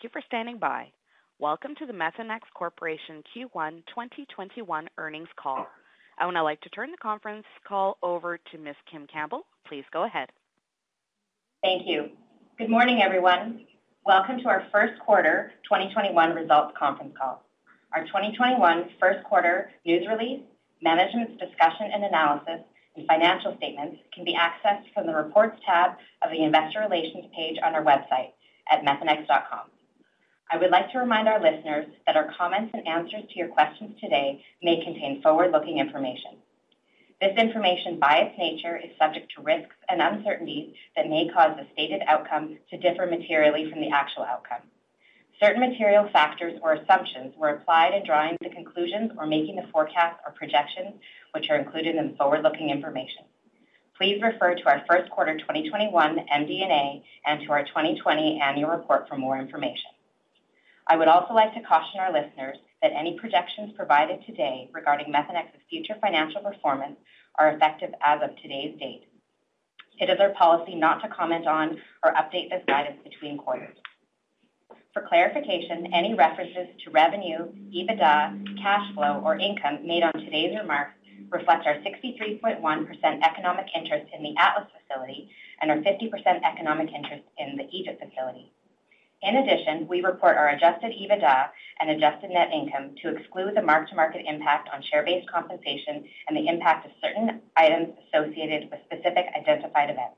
Thank you for standing by. Welcome to the Methanex Corporation Q1 2021 earnings call. I would now like to turn the conference call over to Ms. Kim Campbell. Please go ahead. Thank you. Good morning, everyone. Welcome to our first quarter 2021 results conference call. Our 2021 first quarter news release, management's discussion and analysis, and financial statements can be accessed from the Reports tab of the Investor Relations page on our website at methanex.com. I would like to remind our listeners that our comments and answers to your questions today may contain forward-looking information. This information, by its nature, is subject to risks and uncertainties that may cause the stated outcome to differ materially from the actual outcome. Certain material factors or assumptions were applied in drawing the conclusions or making the forecasts or projections, which are included in the forward-looking information. Please refer to our first quarter 2021 MD&A and to our 2020 annual report for more information. I would also like to caution our listeners that any projections provided today regarding Methanex's future financial performance are effective as of today's date. It is our policy not to comment on or update this guidance between quarters. For clarification, any references to revenue, EBITDA, cash flow, or income made on today's remarks reflect our 63.1% economic interest in the Atlas facility and our 50% economic interest in the Egypt facility. In addition, we report our adjusted EBITDA and adjusted net income to exclude the mark-to-market impact on share-based compensation and the impact of certain items associated with specific identified events.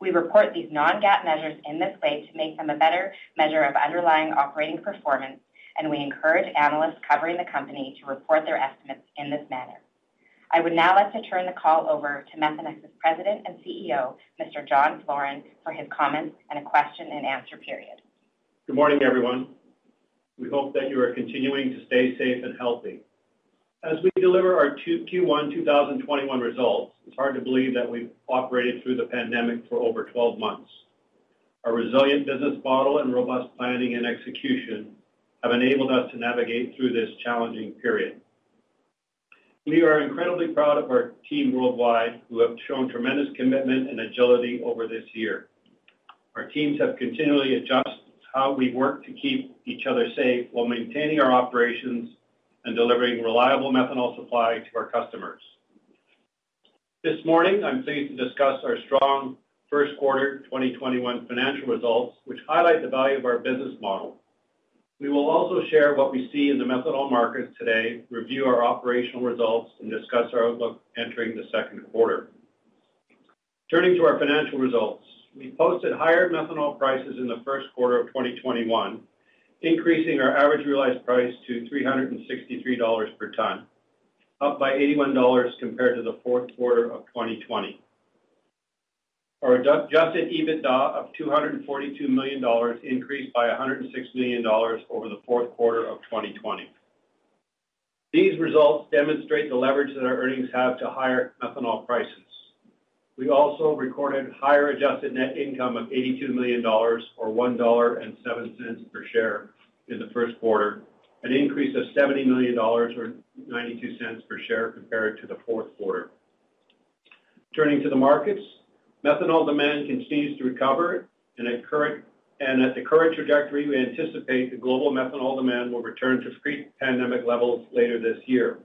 We report these non-GAAP measures in this way to make them a better measure of underlying operating performance, and we encourage analysts covering the company to report their estimates in this manner. I would now like to turn the call over to Methanex's President and CEO, Mr. John Floren, for his comments and a question and answer period. Good morning, everyone. We hope that you are continuing to stay safe and healthy. As we deliver our Q1 2021 results, it's hard to believe that we've operated through the pandemic for over 12 months. Our resilient business model and robust planning and execution have enabled us to navigate through this challenging period. We are incredibly proud of our team worldwide, who have shown tremendous commitment and agility over this year. Our teams have continually adjusted how we work to keep each other safe while maintaining our operations and delivering reliable methanol supply to our customers. This morning, I'm pleased to discuss our strong first quarter 2021 financial results, which highlight the value of our business model. We will also share what we see in the methanol markets today, review our operational results, and discuss our outlook entering the second quarter. Turning to our financial results. We posted higher methanol prices in the first quarter of 2021, increasing our average realized price to $363 per ton, up by $81 compared to the fourth quarter of 2020. Our adjusted EBITDA of $242 million increased by $106 million over the fourth quarter of 2020. These results demonstrate the leverage that our earnings have to higher methanol prices. We also recorded higher adjusted net income of $82 million, or $1.07 per share in the first quarter, an increase of $70 million or $0.92 per share compared to the fourth quarter. Turning to the markets, methanol demand continues to recover, and at the current trajectory, we anticipate the global methanol demand will return to pre-pandemic levels later this year.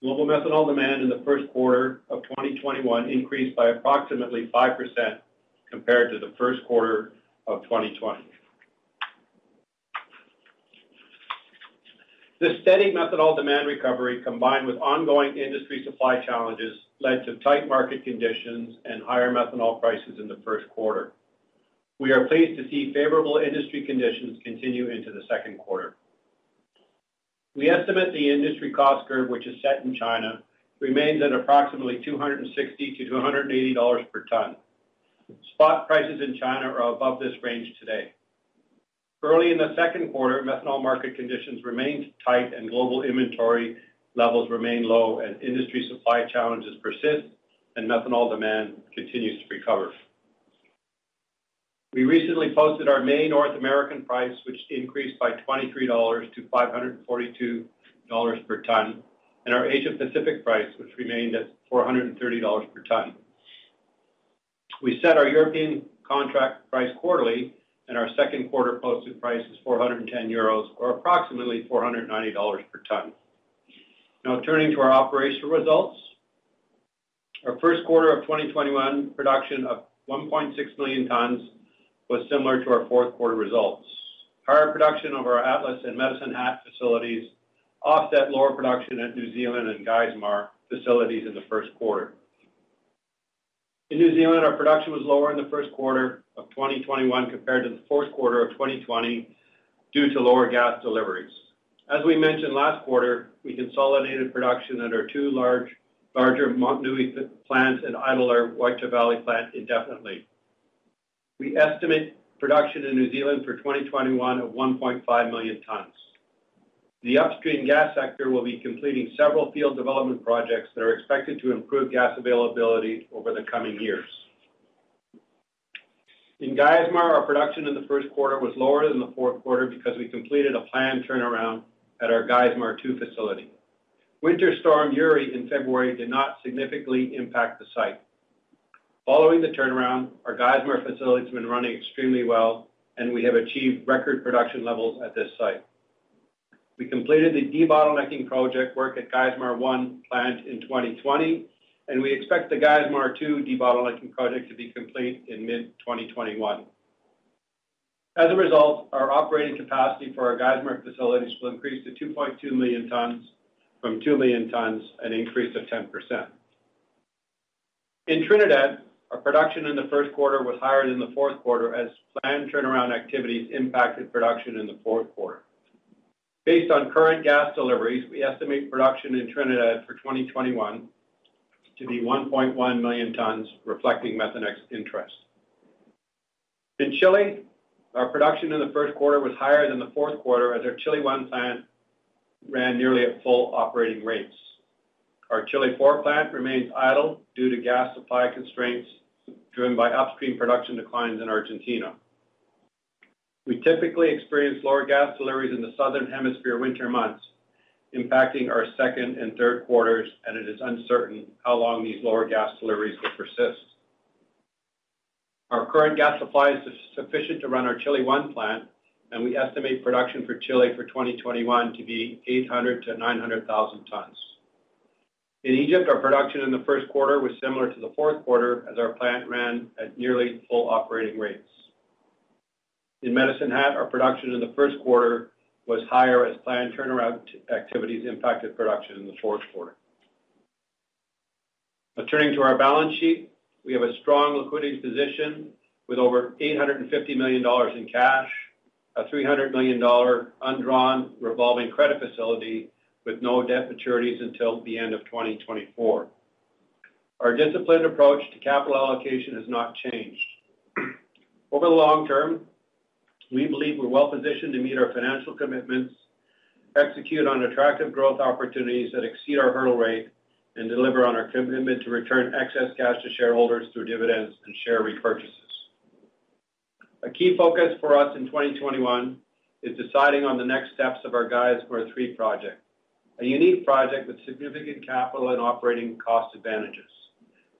Global methanol demand in the first quarter of 2021 increased by approximately 5% compared to the first quarter of 2020. This steady methanol demand recovery, combined with ongoing industry supply challenges, led to tight market conditions and higher methanol prices in the first quarter. We are pleased to see favorable industry conditions continue into the second quarter. We estimate the industry cost curve, which is set in China, remains at approximately $260-$280 per ton. Spot prices in China are above this range today. Early in the second quarter, methanol market conditions remained tight and global inventory levels remain low as industry supply challenges persist and methanol demand continues to recover. We recently posted our May North American price, which increased by $23 to $542 per ton, and our Asia Pacific price, which remained at $430 per ton. We set our European contract price quarterly, and our second quarter posted price is 410 euros, or approximately $490 per ton. Now, turning to our operational results. Our first quarter of 2021 production of 1.6 million tons was similar to our fourth quarter results. Higher production of our Atlas and Medicine Hat facilities offset lower production at New Zealand and Geismar facilities in the first quarter. In New Zealand, our production was lower in the first quarter of 2021 compared to the fourth quarter of 2020 due to lower gas deliveries. As we mentioned last quarter, we consolidated production at our two larger Motunui plants and idled our Waitara Valley plant indefinitely. We estimate production in New Zealand for 2021 of 1.5 million tons. The upstream gas sector will be completing several field development projects that are expected to improve gas availability over the coming years. In Geismar, our production in the first quarter was lower than the fourth quarter because we completed a planned turnaround at our Geismar 2 facility. Winter Storm Uri in February did not significantly impact the site. Following the turnaround, our Geismar facility has been running extremely well, and we have achieved record production levels at this site. We completed the debottlenecking project work at Geismar 1 plant in 2020, and we expect the Geismar 2 debottlenecking project to be complete in mid-2021. As a result, our operating capacity for our Geismar facilities will increase to 2.2 million tons from 2 million tons, an increase of 10%. In Trinidad, our production in the first quarter was higher than the fourth quarter as planned turnaround activities impacted production in the fourth quarter. Based on current gas deliveries, we estimate production in Trinidad for 2021 to be 1.1 million tons, reflecting Methanex interest. In Chile, our production in the first quarter was higher than the fourth quarter as our Chile 1 plant ran nearly at full operating rates. Our Chile 4 plant remains idle due to gas supply constraints driven by upstream production declines in Argentina. We typically experience lower gas deliveries in the Southern Hemisphere winter months, impacting our second and third quarters, and it is uncertain how long these lower gas deliveries will persist. Our current gas supply is sufficient to run our Chile 1 plant, and we estimate production for Chile for 2021 to be 800,000-900,000 tons. In Egypt, our production in the first quarter was similar to the fourth quarter as our plant ran at nearly full operating rates. In Medicine Hat, our production in the first quarter was higher as planned turnaround activities impacted production in the fourth quarter. Turning to our balance sheet. We have a strong liquidity position with over $850 million in cash, a $300 million undrawn revolving credit facility with no debt maturities until the end of 2024. Our disciplined approach to capital allocation has not changed. Over the long term, we believe we're well-positioned to meet our financial commitments, execute on attractive growth opportunities that exceed our hurdle rate, and deliver on our commitment to return excess cash to shareholders through dividends and share repurchases. A key focus for us in 2021 is deciding on the next steps of our Geismar 3 project, a unique project with significant capital and operating cost advantages.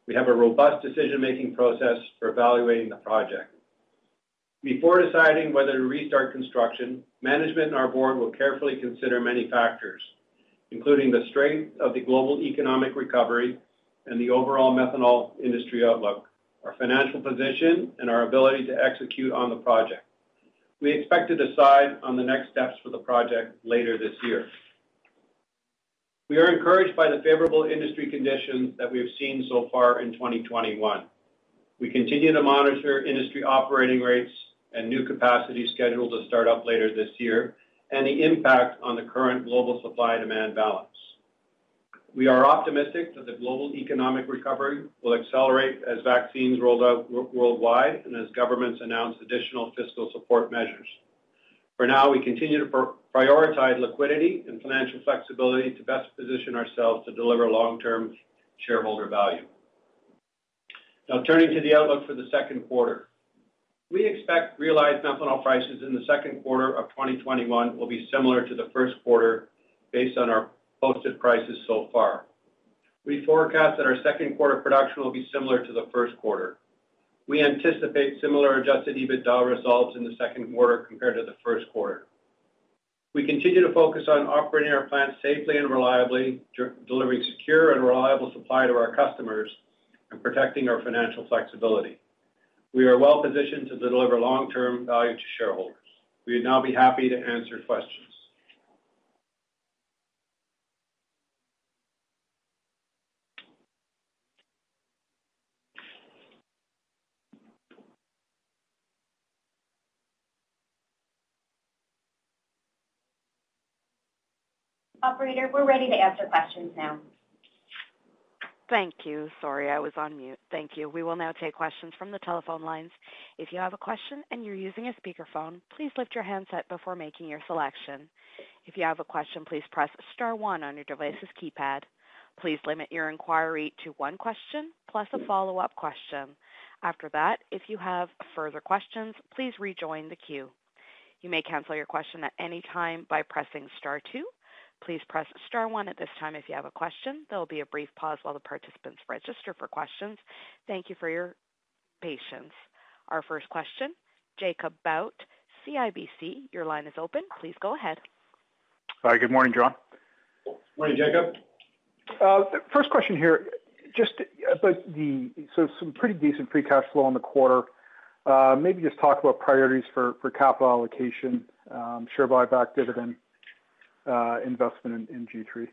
We have a robust decision-making process for evaluating the project. Before deciding whether to restart construction, management and our board will carefully consider many factors, including the strength of the global economic recovery and the overall methanol industry outlook, our financial position, and our ability to execute on the project. We expect to decide on the next steps for the project later this year. We are encouraged by the favorable industry conditions that we have seen so far in 2021. We continue to monitor industry operating rates and new capacity scheduled to start up later this year and the impact on the current global supply-demand balance. We are optimistic that the global economic recovery will accelerate as vaccines roll out worldwide and as governments announce additional fiscal support measures. For now, we continue to prioritize liquidity and financial flexibility to best position ourselves to deliver long-term shareholder value. Now, turning to the outlook for the second quarter. We expect realized methanol prices in the second quarter of 2021 will be similar to the first quarter based on our posted prices so far. We forecast that our second quarter production will be similar to the first quarter. We anticipate similar adjusted EBITDA results in the second quarter compared to the first quarter. We continue to focus on operating our plants safely and reliably, delivering secure and reliable supply to our customers, and protecting our financial flexibility. We are well-positioned to deliver long-term value to shareholders. We would now be happy to answer questions. Operator, we're ready to answer questions now. Thank you. Sorry, I was on mute. Thank you. We will now take questions from the telephone lines. If you have a question and you're using a speakerphone, please lift your handset before making your selection. If you have a question, please press star one on your device's keypad. Please limit your inquiry to one question plus a follow-up question. After that, if you have further questions, please rejoin the queue. You may cancel your question at any time by pressing star two. Please press star one at this time if you have a question. There will be a brief pause while the participants register for questions. Thank you for your patience. Our first question, Jacob Bout, CIBC, your line is open. Please go ahead. Hi. Good morning, John. Morning, Jacob. Uh, first question here, just about the so some pretty decent free cash flow in the quarter. Uh, maybe just talk about priorities for for capital allocation, um, share buyback dividend, Uh, investment in G3.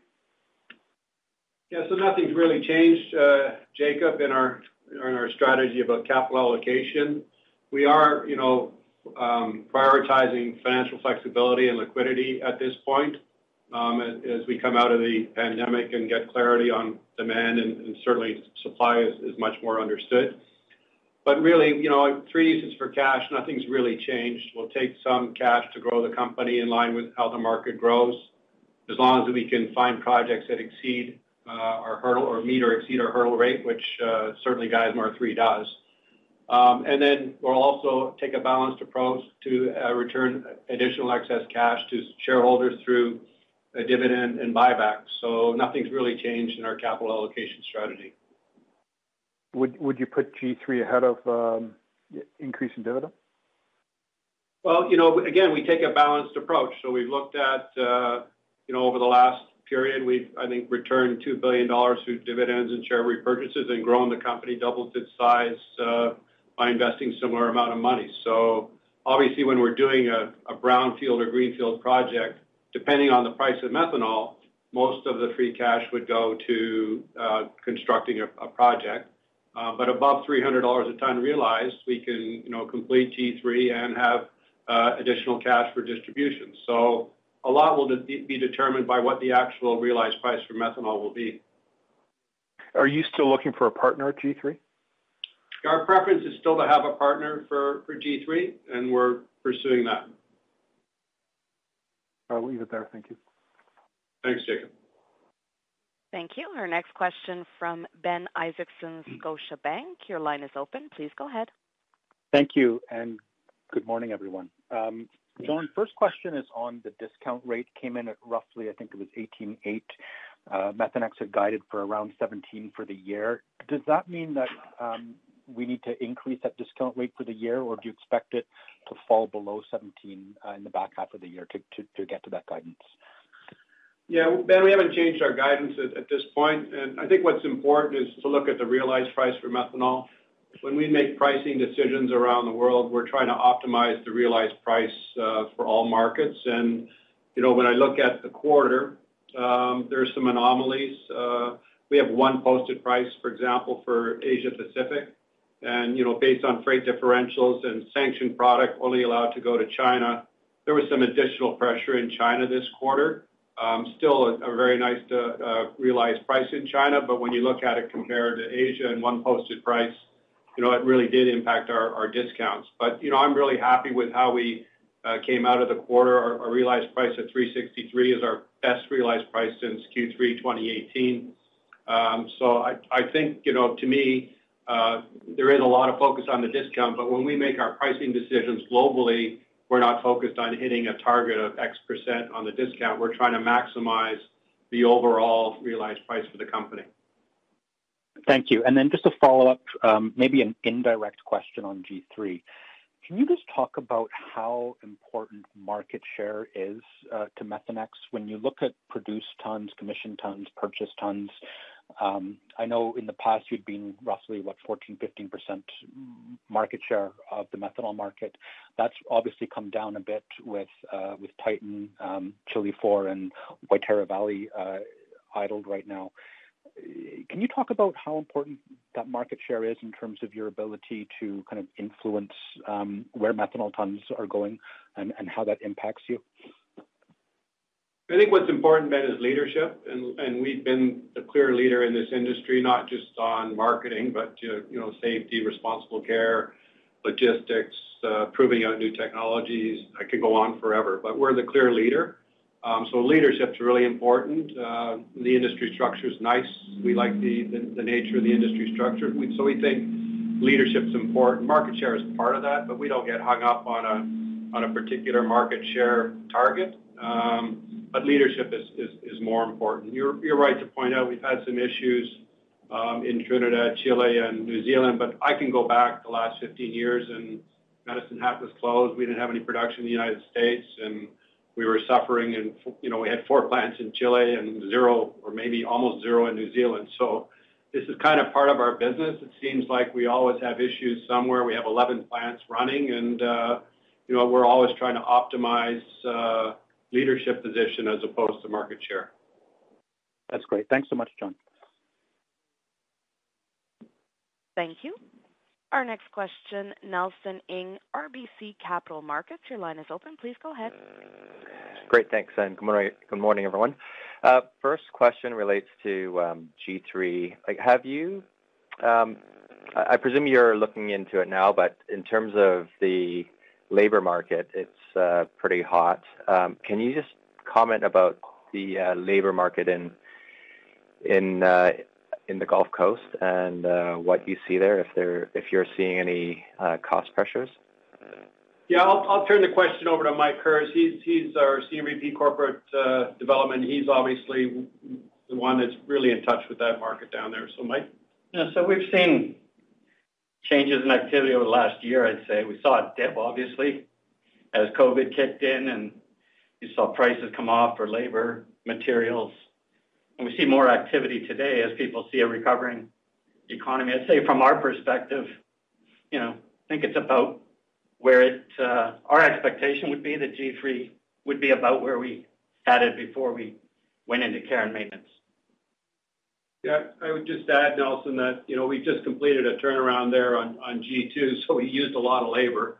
Yeah. So nothing's really changed, uh, Jacob, in our in our strategy about capital allocation. We are you know um prioritizing financial flexibility and liquidity at this point um, as we come out of the pandemic and get clarity on demand, and certainly supply is much more understood. But really, three uses for cash, nothing's really changed. We'll take some cash to grow the company in line with how the market grows, as long as we can find projects that exceed uh, our hurdle or meet or exceed our hurdle rate, which uh, certainly Geismar 3 does. Um, and then we'll also take a balanced approach to uh, return additional excess cash to shareholders through a dividend and buyback. So nothing's really changed in our capital allocation strategy. Would you put G3 ahead of um, increase in dividend? Well, you know, again, we take a balanced approach. So we've looked at uh, you know, over the last period, we've, I think, returned 2 billion dollars through dividends and share repurchases and grown the company, doubled its size uh, by investing similar amount of money. So obviously, when we're doing a brownfield or greenfield project, depending on the price of methanol, most of the free cash would go to uh, constructing a project. Uh, but above 300 dollars a ton realized, we can you know, complete G3 and have uh, additional cash for distribution. So a lot will be determined by what the actual realized price for methanol will be. Are you still looking for a partner at G3? Our preference is still to have a partner for for G3, and we're pursuing that. I'll leave it there. Thank you. Thanks, Jacob. Thank you. Our next question from Ben Isaacson, Scotiabank. Your line is open. Please go ahead. Thank you, and good morning, everyone. Um, John, first question is on the discount rate. Came in at roughly, I think it was 18.8. Uh, Methanex had guided for around 17 for the year. Does that mean that um, we need to increase that discount rate for the year, or do you expect it to fall below 17 uh, in the back half of the year to to to get to that guidance? Yeah. Ben, we haven't changed our guidance at this point. And I think what's important is to look at the realized price for methanol. When we make pricing decisions around the world, we're trying to optimize the realized price uh, for all markets. And, you know, when I look at the quarter, um, there's some anomalies. Uh, we have one posted price, for example, for Asia Pacific. And, you know, based on freight differentials and sanctioned product only allowed to go to China, there was some additional pressure in China this quarter. Um, still a very nice uh, uh, realized price in China, but when you look at it compared to Asia and one posted price, you know, it really did impact our discounts. But you know, I'm really happy with how we uh, came out of the quarter. Our realized price at 363 is our best realized price since Q3 2018. Um, so I think, you know, to me, there is a lot of focus on the discount, but when we make our pricing decisions globally, we're not focused on hitting a target of X% percent on the discount. We're trying to maximize the overall realized price for the company. Thank you. And then just a follow up, um, maybe an indirect question on G3. Can you just talk about how important market share is uh, to Methanex when you look at produced tons, commissioned tons, purchased tons? Um, I know in the past you'd been roughly, what, 14%-15% market share of the methanol market. That's obviously come down a bit with uh with Titan, um, Chile IV, and Waitara Valley uh, idled right now. Can you talk about how important that market share is in terms of your ability to kind of influence um, where methanol tons are going and how that impacts you? I think what's important, Ben, is leadership. And we've been the clear leader in this industry, not just on marketing, but safety, responsible care, logistics, uh, proving out new technologies. I could go on forever, but we're the clear leader. Um, so leadership's really important. Uh, the industry structure's nice. We like the nature of the industry structure. So we think leadership's important. Market share is part of that, but we don't get hung up on a particular market share target. Um, But leadership is is more important. You're you're right to point out we've had some issues in Trinidad, Chile, and New Zealand, but I can go back the last 15 years, and Medicine Hat was closed. We didn't have any production in the United States, and we were suffering. And you know, we had four plants in Chile and zero or maybe almost zero in New Zealand. So this is kind of part of our business. It seems like we always have issues somewhere. We have 11 plants running, and uh, you know, we're always trying to optimize leadership position as opposed to market share. That's great. Thanks so much, John. Thank you. Our next question, Nelson Ng, RBC Capital Markets. Your line is open. Please go ahead. Great. Thanks. And good morning, good morning everyone. Uh, first question relates to um, G3. Have you, um, I presume you're looking into it now, but in terms of the labor market, it's Uh, pretty hot. Um, can you just comment about the uh, labor market uh, in the Gulf Coast and what you see there, if you're seeing any cost pressures? Yeah. I'll turn the question over to Mike Herz. He's our Senior VP Corporate Development. He's obviously the one that's really in touch with that market down there. So Mike? Yeah. So we've seen changes in activity over the last year, I'd say. We saw a dip, obviously, as COVID kicked in, and you saw prices come off for labor, materials. And we see more activity today as people see a recovering economy. I'd say from our perspective, you know, I think it's about where it, uh, our expectation would be that G3 would be about where we had it before we went into care and maintenance. Yeah. I would just add, Nelson, that you know, we just completed a turnaround there on, on G2, so we used a lot of labor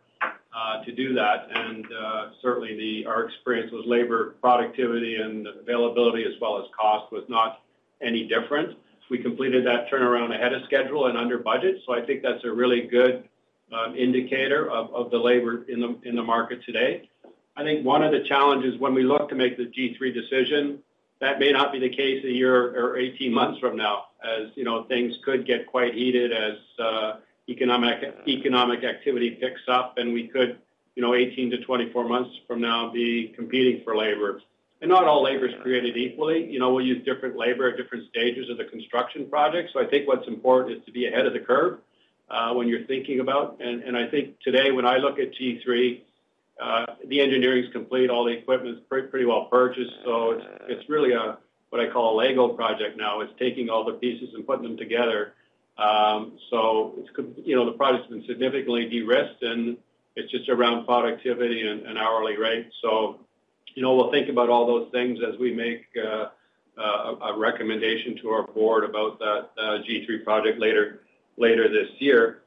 Uh, to do that. And uh, certainly, our experience with labor productivity and availability as well as cost was not any different. We completed that turnaround ahead of schedule and under budget. So I think that's a really good um, indicator of the labor in the market today. I think one of the challenges when we look to make the G3 decision, that may not be the case a year or 18 months from now, as things could get quite heated as uh, economic activity picks up, and we could, you know, 18-24 months from now, be competing for labor. And not all labor is created equally. You know, we'll use different labor at different stages of the construction project. So I think what's important is to be ahead of the curve uh, when you're thinking about. And I think today, when I look at G3, uh, the engineering's complete. All the equipment's pretty well purchased. So it's really a, what I call a Lego project now. It's taking all the pieces and putting them together. Um, so it's you know the project's been significantly de-risked, and it's just around productivity and an hourly rate. So you know, we'll think about all those things as we make uh, uh, a recommendation to our board about that uh, G3 project later later this year.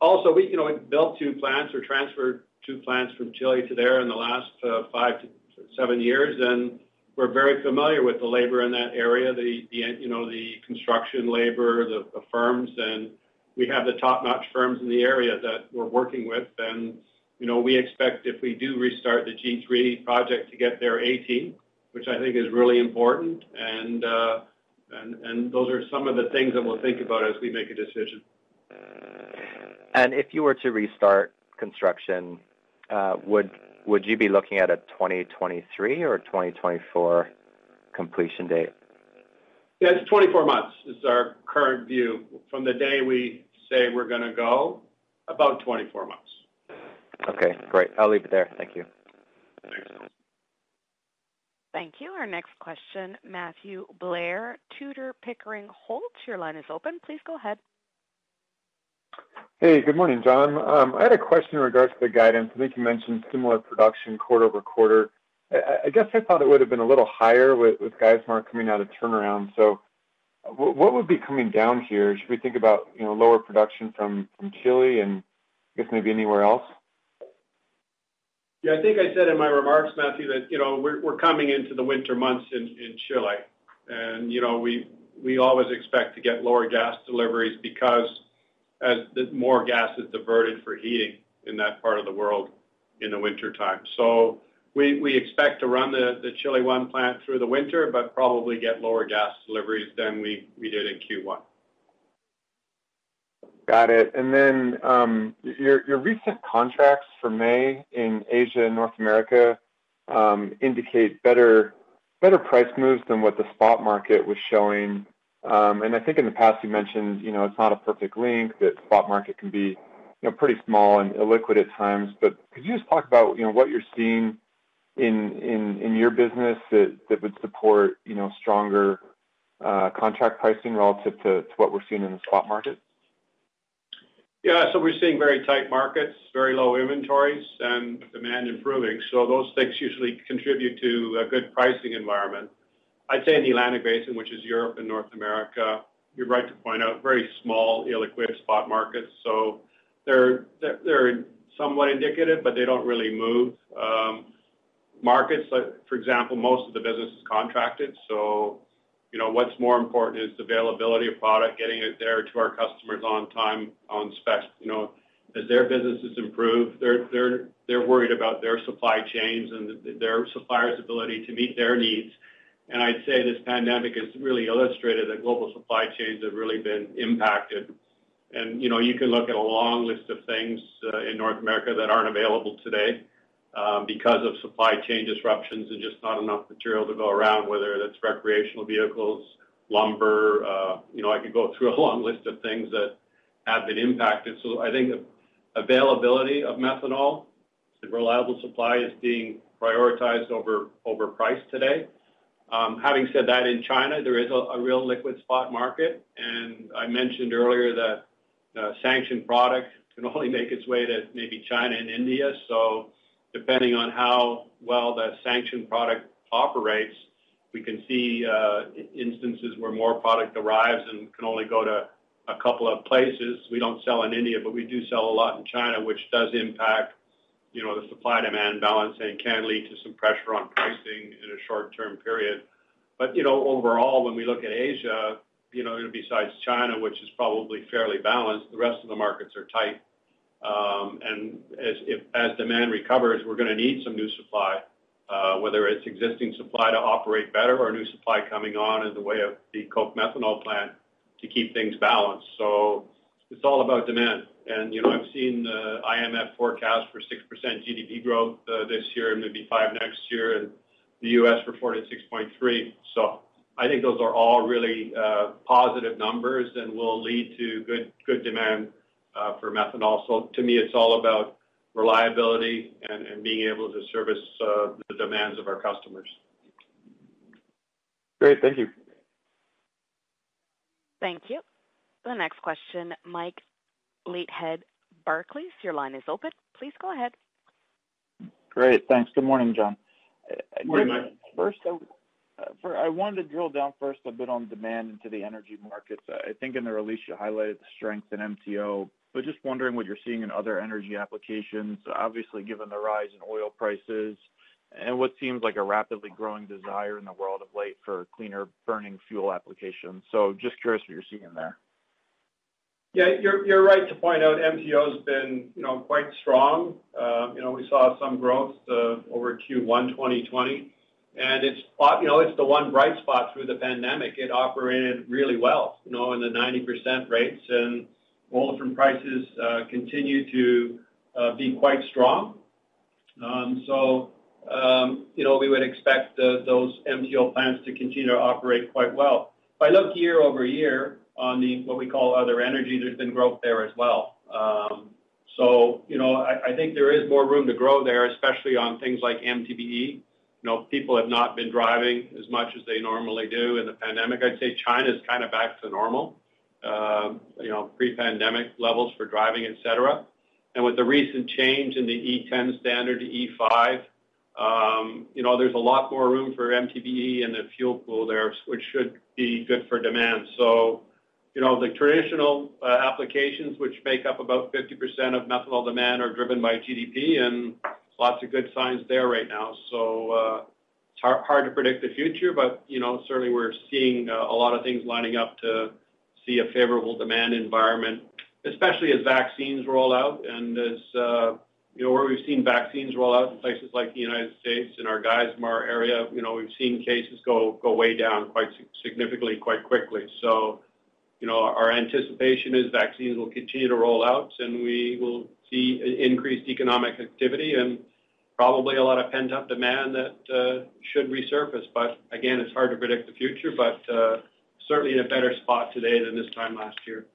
Also, we, you know, we built two plants or transferred two plants from Chile to there in the last five to seven years, and we're very familiar with the labor in that area, the you know the construction labor, the firms. And we have the top-notch firms in the area that we're working with. And You know, we expect if we do restart the G3 project to get there 18, which I think is really important. Uh, and those are some of the things that we'll think about as we make a decision. And if you were to restart construction, uh, would you be looking at a 2023 or 2024 completion date? Yeah, it's 24 months is our current view. From the day we say we're gonna go, about 24 months. Okay, great. I'll leave it there. Thank you. Thanks. Thank you. Our next question, Matthew Blair, Tudor, Pickering, Holt. Your line is open. Please go ahead. Hey, good morning, John. Um, I had a question in regards to the guidance. I think you mentioned similar production quarter-over-quarter. I guess I thought it would have been a little higher with Geismar coming out of turnaround. So what would be coming down here? Should we think about, you know, lower production from Chile and I guess maybe anywhere else? Yeah, I think I said in my remarks, Matthew, that, you know, we're coming into the winter months in Chile. And, you know, we we always expect to get lower gas deliveries because as more gas is diverted for heating in that part of the world in the wintertime. So we expect to run the Chile I plant through the winter, but probably get lower gas deliveries than we did in Q1. Got it. And then, um, your recent contracts for May in Asia and North America um, indicate better price moves than what the spot market was showing. Um, and I think in the past, you mentioned, you know, it's not a perfect link, that spot market can be, you know, pretty small and illiquid at times. But could you just talk about, you know, what you're seeing in in your business that would support, you know, stronger uh, contract pricing relative to what we're seeing in the spot market? Yeah, so we're seeing very tight markets, very low inventories, and demand improving. So those things usually contribute to a good pricing environment. I'd say in the Atlantic Basin, which is Europe and North America, you're right to point out very small, illiquid spot markets. So they're somewhat indicative, but they don't really move. Um, markets, like, for example, most of the business is contracted, so you know, what's more important is the availability of product, getting it there to our customers on time, on spec. You know, as their businesses improve, they're, they're, they're worried about their supply chains and their suppliers' ability to meet their needs. And I'd say this pandemic has really illustrated that global supply chains have really been impacted. And you know, you can look at a long list of things uh, in North America that aren't available today um, because of supply chain disruptions and just not enough material to go around, whether that's recreational vehicles, lumber, uh, you know, I could go through a long list of things that have been impacted. So I think availability of methanol and reliable supply is being prioritized over price today. Um, having said that, in China, there is a real liquid spot market, and I mentioned earlier that sanctioned product can only make its way to maybe China and India. So depending on how well that sanctioned product operates, we can see uh, instances where more product arrives and can only go to a couple of places. We don't sell in India, but we do sell a lot in China, which does impact, you know, the supply-demand balance and can lead to some pressure on pricing in a short-term period. But, you know, overall, when we look at Asia, you know, besides China, which is probably fairly balanced, the rest of the markets are tight. Um, and as if as demand recovers, we're gonna need some new supply, uh, whether it's existing supply to operate better or new supply coming on in the way of the Koch methanol plant to keep things balanced. So it's all about demand. And, you know, I've seen uh, the IMF forecast for 6% GDP growth uh, this year and maybe 5 next year, and the U.S. reported 6.3. So I think those are all really uh, positive numbers and will lead to good, good demand for methanol. So to me, it's all about reliability and being able to service the demands of our customers. Great. Thank you. Thank you. The next question, Mike Leithead, Barclays, your line is open. Please go ahead. Great. Thanks. Good morning, John. Good morning, Mike. First, I uh, wanted to drill down first a bit on demand into the energy markets. I think in the release, you highlighted the strength in MTO, but just wondering what you're seeing in other energy applications, obviously, given the rise in oil prices and what seems like a rapidly growing desire in the world of late for cleaner burning fuel applications. So just curious what you're seeing there. Yeah, you're you're right to point out MTO has been, you know, quite strong. Um, you know, we saw some growth uh, over Q1 2020, and it's, uh, you know, it's the one bright spot through the pandemic. It operated really well, you know, in the 90% rates, and olefin prices uh, continue to be quite strong. Um, so, um, you know, we would expect those MTO plants to continue to operate quite well. If I look year-over-year on the, what we call other energy, there's been growth there as well. Um, so, you know, I think there is more room to grow there, especially on things like MTBE. You know, people have not been driving as much as they normally do in the pandemic. I'd say China's kind of back to normal, um, you know, pre-pandemic levels for driving, et cetera. And with the recent change in the E10 standard to E5, um, you know, there's a lot more room for MTBE in the fuel pool there, which should be good for demand. So, you know, the traditional uh, applications, which make up about 50% of methanol demand, are driven by GDP, and lots of good signs there right now. So, uh, it's hard to predict the future, but, you know, certainly we're seeing uh, a lot of things lining up to see a favorable demand environment, especially as vaccines roll out and as, you know, where we've seen vaccines roll out in places like the United States, in our Geismar area, you know, we've seen cases go way down quite significantly, quite quickly. So, you know, our anticipation is vaccines will continue to roll out, and we will see increased economic activity and probably a lot of pent-up demand that uh, should resurface. But again, it's hard to predict the future, but uh, certainly in a better spot today than this time last year.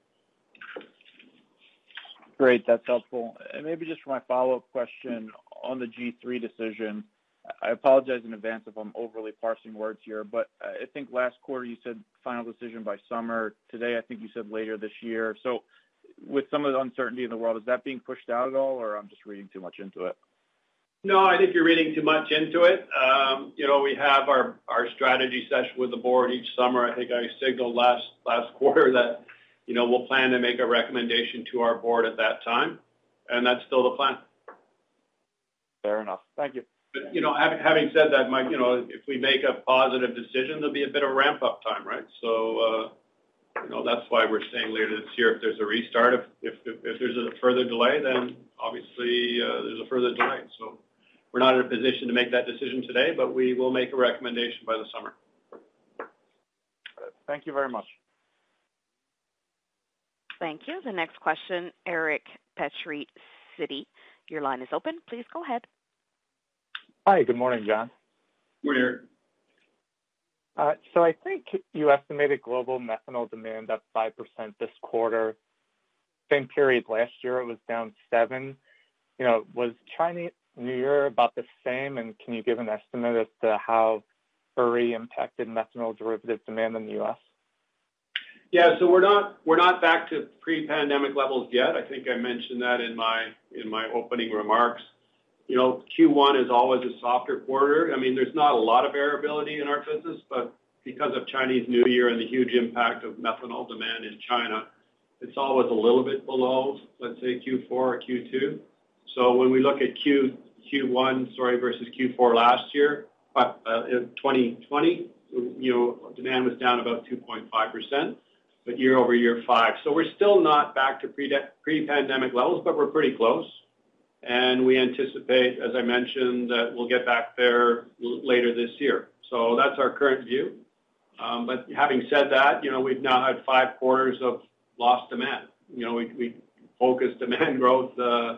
Great, that's helpful. And maybe just for my follow-up question on the G3 decision, I apologize in advance if I'm overly parsing words here, but I think last quarter you said final decision by summer. Today, I think you said later this year. So with some of the uncertainty in the world, is that being pushed out at all, or I'm just reading too much into it? No, I think you're reading too much into it. Um, you know, we have our strategy session with the board each summer. I think I signaled last quarter that, you know, we'll plan to make a recommendation to our board at that time, and that's still the plan. Fair enough. Thank you. But, you know, having said that, Mike, you know, if we make a positive decision, there'll be a bit of ramp-up time, right? So, uh, you know, that's why we're saying later this year, if there's a restart. If there's a further delay, then obviously, uh, there's a further delay. So we're not in a position to make that decision today, but we will make a recommendation by the summer. Thank you very much. Thank you. The next question, Eric Petrie, Citi. Your line is open. Please go ahead. Hi, good morning, John. Good morning. Uh, so I think you estimated global methanol demand up 5% this quarter. Same period last year, it was down 7. You know, was Chinese New Year about the same? And can you give an estimate as to how Uri impacted methanol derivative demand in the U.S.? Yeah, so we're not, we're not back to pre-pandemic levels yet. I think I mentioned that in my, in my opening remarks. You know, Q1 is always a softer quarter. I mean, there's not a lot of variability in our business, but because of Chinese New Year and the huge impact of methanol demand in China, it's always a little bit below, let's say, Q4 or Q2. So when we look at Q1, sorry, versus Q4 last year, uh, in 2020, you know, demand was down about 2.5%, but year-over-year, 5. So we're still not back to pre-pandemic levels, but we're pretty close. And we anticipate, as I mentioned, that we'll get back there later this year. So that's our current view. Um, but having said that, you know, we've now had five quarters of lost demand. You know, we focused demand growth uh,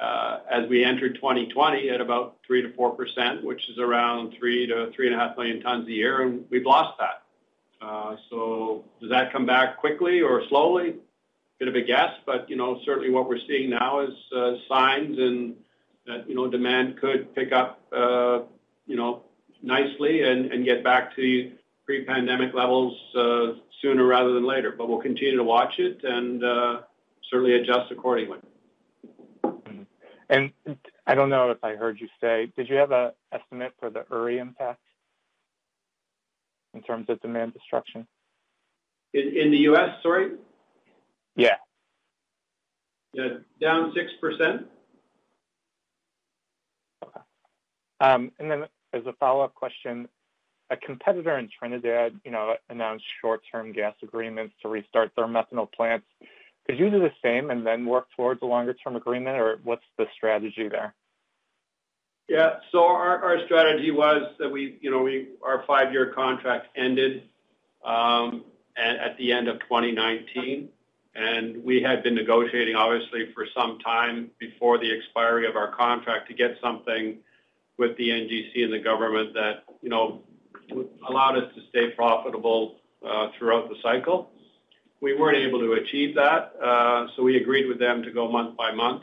uh, as we entered 2020 at about 3%-4%, which is around 3 to 3.5 million tons a year, and we've lost that. Uh, so does that come back quickly or slowly? Bit of a guess, but, you know, certainly what we're seeing now is uh, signs and that, you know, demand could pick up, uh, you know, nicely and get back to pre-pandemic levels uh, sooner rather than later. But we'll continue to watch it and certainly adjust accordingly. Mm-hmm. And I don't know if I heard you say, did you have an estimate for the Uri impact in terms of demand destruction? In the U.S., sorry? Yeah. Yeah, down 6%. Okay. Um, and then as a follow-up question, a competitor in Trinidad, you know, announced short-term gas agreements to restart their methanol plants. could you do the same and then work towards a longer-term agreement, or what's the strategy there? Yeah. So our strategy was that we, you know, we our five-year contract ended um, at the end of 2019, and we had been negotiating, obviously, for some time before the expiry of our contract to get something with the NGC and the government that you know, allowed us to stay profitable uh, throughout the cycle. We weren't able to achieve that, uh, so we agreed with them to go month by month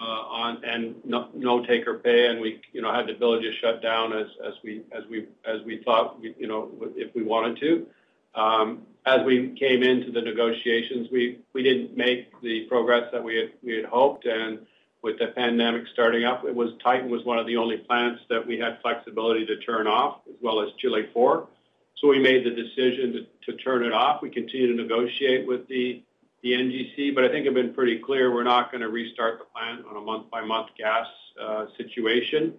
uh, on and no take-or-pay, and we you know, had the to shut down as we thought you know if we wanted to. Um, As we came into the negotiations, we didn't make the progress that we had hoped, and with the pandemic starting up, Titan was one of the only plants that we had flexibility to turn off, as well as Chile IV. So we made the decision to turn it off. We continue to negotiate with the NGC, but I think I've been pretty clear we're not going to restart the plant on a month-by-month gas uh, situation.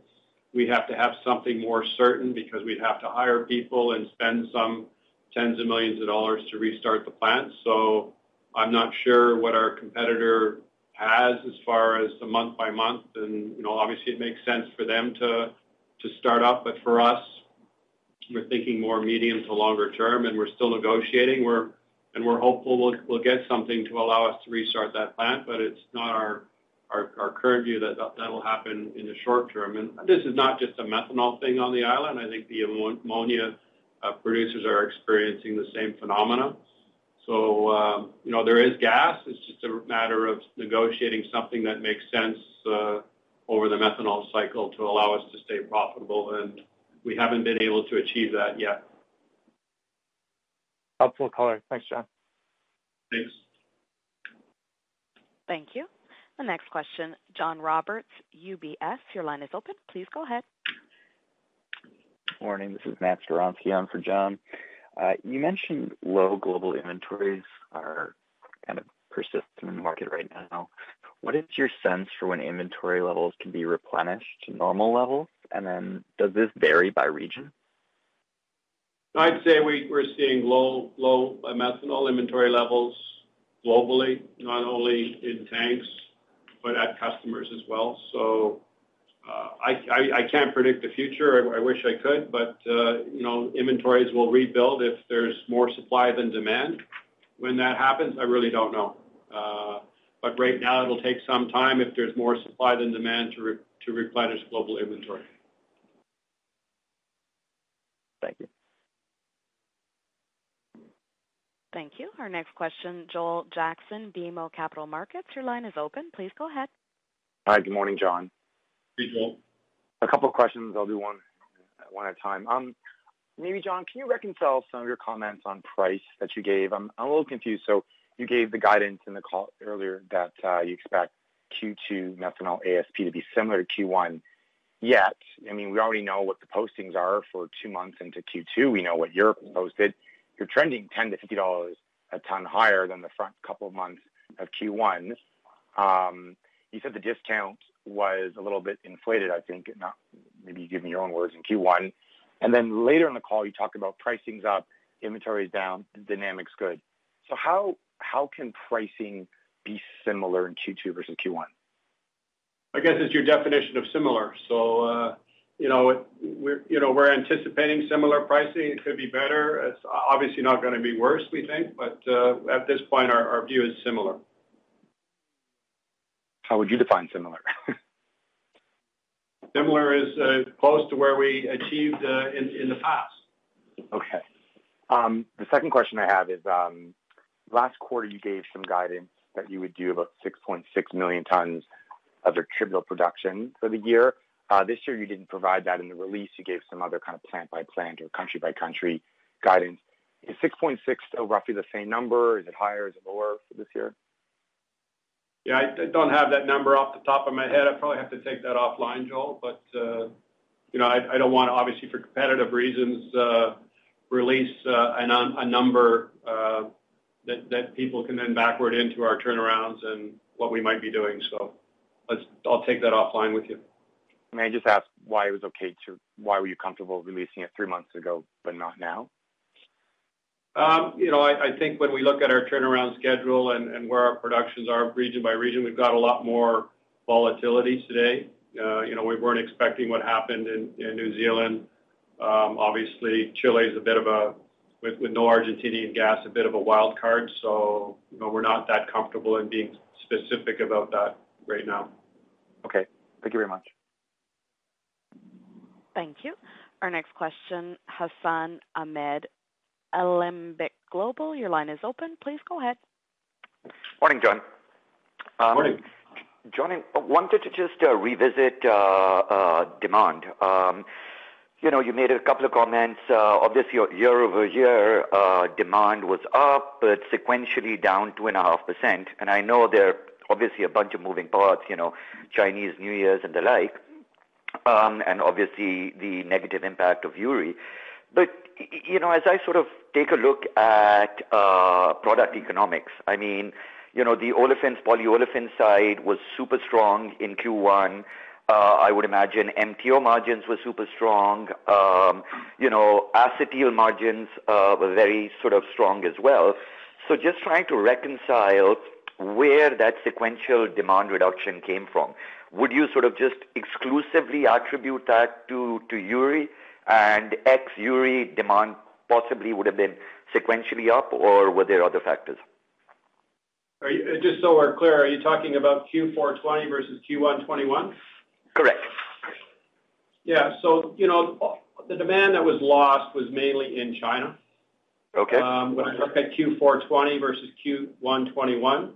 We have to have something more certain because we'd have to hire people and spend some tens of millions of dollars to restart the plant. So I'm not sure what our competitor has as far as the month-by-month, and you know, obviously, it makes sense for them to to start up, but for us, we're thinking more medium to longer term, and we're still negotiating, We're and we're hopeful we'll we'll get something to allow us to restart that plant, but it's not our our our current view that that'll happen in the short term. And this is not just a methanol thing on the island. I think the ammonia Uh, producers are experiencing the same phenomena. So um, you know, there is gas. It's just a matter of negotiating something that makes sense uh, over the methanol cycle to allow us to stay profitable, and we haven't been able to achieve that yet. Helpful color. Thanks, John. Thanks. Thank you. The next question, John Roberts, UBS. Your line is open. Please go ahead. Morning. This is Matt Skowronski on for John. Uh, you mentioned low global inventories are kind of persistent in the market right now. What is your sense for when inventory levels can be replenished to normal levels, and then does this vary by region? I'd say we're seeing low low methanol inventory levels globally, not only in tanks but at customers as well. So Uh, I can't predict the future. I wish I could, but uh, you know, inventories will rebuild if there's more supply than demand. When that happens, I really don't know. Uh, but right now, it'll take some time if there's more supply than demand to replenish global inventory. Thank you. Thank you. Our next question, Joel Jackson, BMO Capital Markets. Your line is open. Please go ahead. Hi. Good morning, John. Hey, Joel. A couple of questions. I'll do one one at a time. Um, maybe, John, can you reconcile some of your comments on price that you gave? I'm a little confused. So you gave the guidance in the call earlier that uh, you expect Q2 methanol ASP to be similar to Q1. Yet, I mean, we already know what the postings are for two months into Q2. We know what Europe posted. You're trending $10-$50 a ton higher than the front couple of months of Q1. Um, you said the discount was a little bit inflated, I think. Not maybe you give me your own words in Q1. And then later in the call, you talked about pricing's up, inventory's down, dynamic's good. So how how can pricing be similar in Q2 versus Q1? I guess it's your definition of similar. So uh you know, we're you know we're anticipating similar pricing. It could be better. It's obviously not going to be worse, we think, but at this point, our view is similar. How would you define similar? Similar is uh, close to where we achieved uh, in the past. Okay. Um, the second question I have is, um, last quarter, you gave some guidance that you would do about 6.6 million tons of attributable production for the year. Uh, this year, you didn't provide that in the release. You gave some other kind of plant-by-plant or country-by-country guidance. Is 6.6 still roughly the same number? Is it higher? Is it lower for this year? Yeah. I don't have that number off the top of my head. I probably have to take that offline, Joel, but uh, you know, I don't want to, obviously, for competitive reasons, uh, release uh, a number that people can then backward into our turnarounds and what we might be doing. So I'll take that offline with you. May I just ask why it was okay to why were you comfortable releasing it three months ago but not now? Um, you know, I think when we look at our turnaround schedule and where our productions are region by region, we've got a lot more volatility today. Uh, you know, we weren't expecting what happened in New Zealand. Um, obviously, Chile is a bit of a, with no Argentinian gas, a bit of a wild card. So, you know, we're not that comfortable in being specific about that right now. Okay. Thank you very much. Thank you. Our next question, Hassan Ahmed, Alembic Global. Your line is open. Please go ahead. Morning, John. Um, Morning. John, I wanted to just uh, revisit uh, uh, demand. Um, you know, you made a couple of comments. Obviously, year-over-year, demand was up, but sequentially down 2.5%. And I know there are obviously a bunch of moving parts, you know, Chinese New Year's and the like, um, and obviously the negative impact of Uri. But you know, as I sort of take a look at uh, product economics, I mean, you know, the olefins, polyolefin side was super strong in Q1. Uh, I would imagine MTO margins were super strong. Um, You know, acetyl margins were very sort of strong as well. So just trying to reconcile where that sequential demand reduction came from. Would you sort of just exclusively attribute that to, to Uri and ex-Uri demand possibly would have been sequentially up, or were there other factors? Just so we're clear, are you talking about Q4 2020 versus Q1 2021? Correct. Yeah. So, you know, the demand that was lost was mainly in China. Okay. Um, when I look at Q4 2020 versus Q1 2021,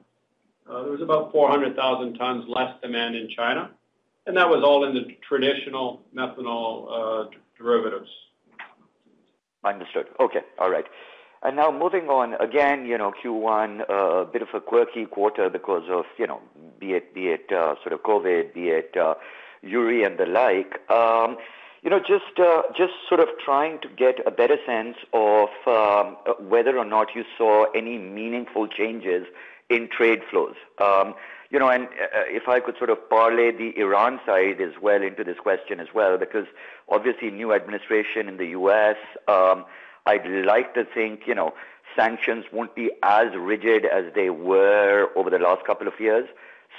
uh, there was about 400,000 tons less demand in China, and that was all in the traditional methanol uh, derivatives. Understood. Okay. All right. And now moving on, again, you know, Q1, a uh, bit of a quirky quarter because of, you know, be it be it uh, sort of COVID, be it uh, Uri and the like. Um, you know, just just sort of trying to get a better sense of um, whether or not you saw any meaningful changes in trade flows. Um, You know, and uh, uh, if I could sort of parlay the Iran side as well into this question as well, because obviously new administration in the U.S., um, I'd like to think, you know, sanctions won't be as rigid as they were over the last couple of years.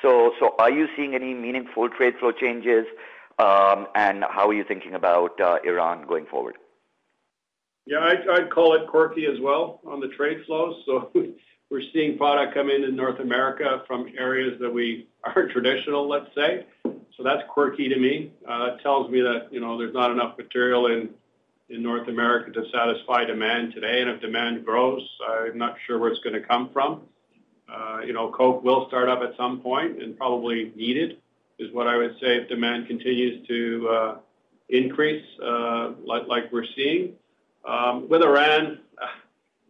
So so are you seeing any meaningful trade flow changes, um, and how are you thinking about uh, Iran going forward? Yeah, I'd call it quirky as well on the trade flows. So we're seeing product come in in North America from areas that we aren't traditional, let's say. So that's quirky to me. Uh, it tells me that, you know, there's not enough material in North America to satisfy demand today, and if demand grows, I'm not sure where it's gonna come from. Uh, you know, Koch will start up at some point and probably needed, is what I would say, if demand continues to uh, increase, like we're seeing. Um, with Iran,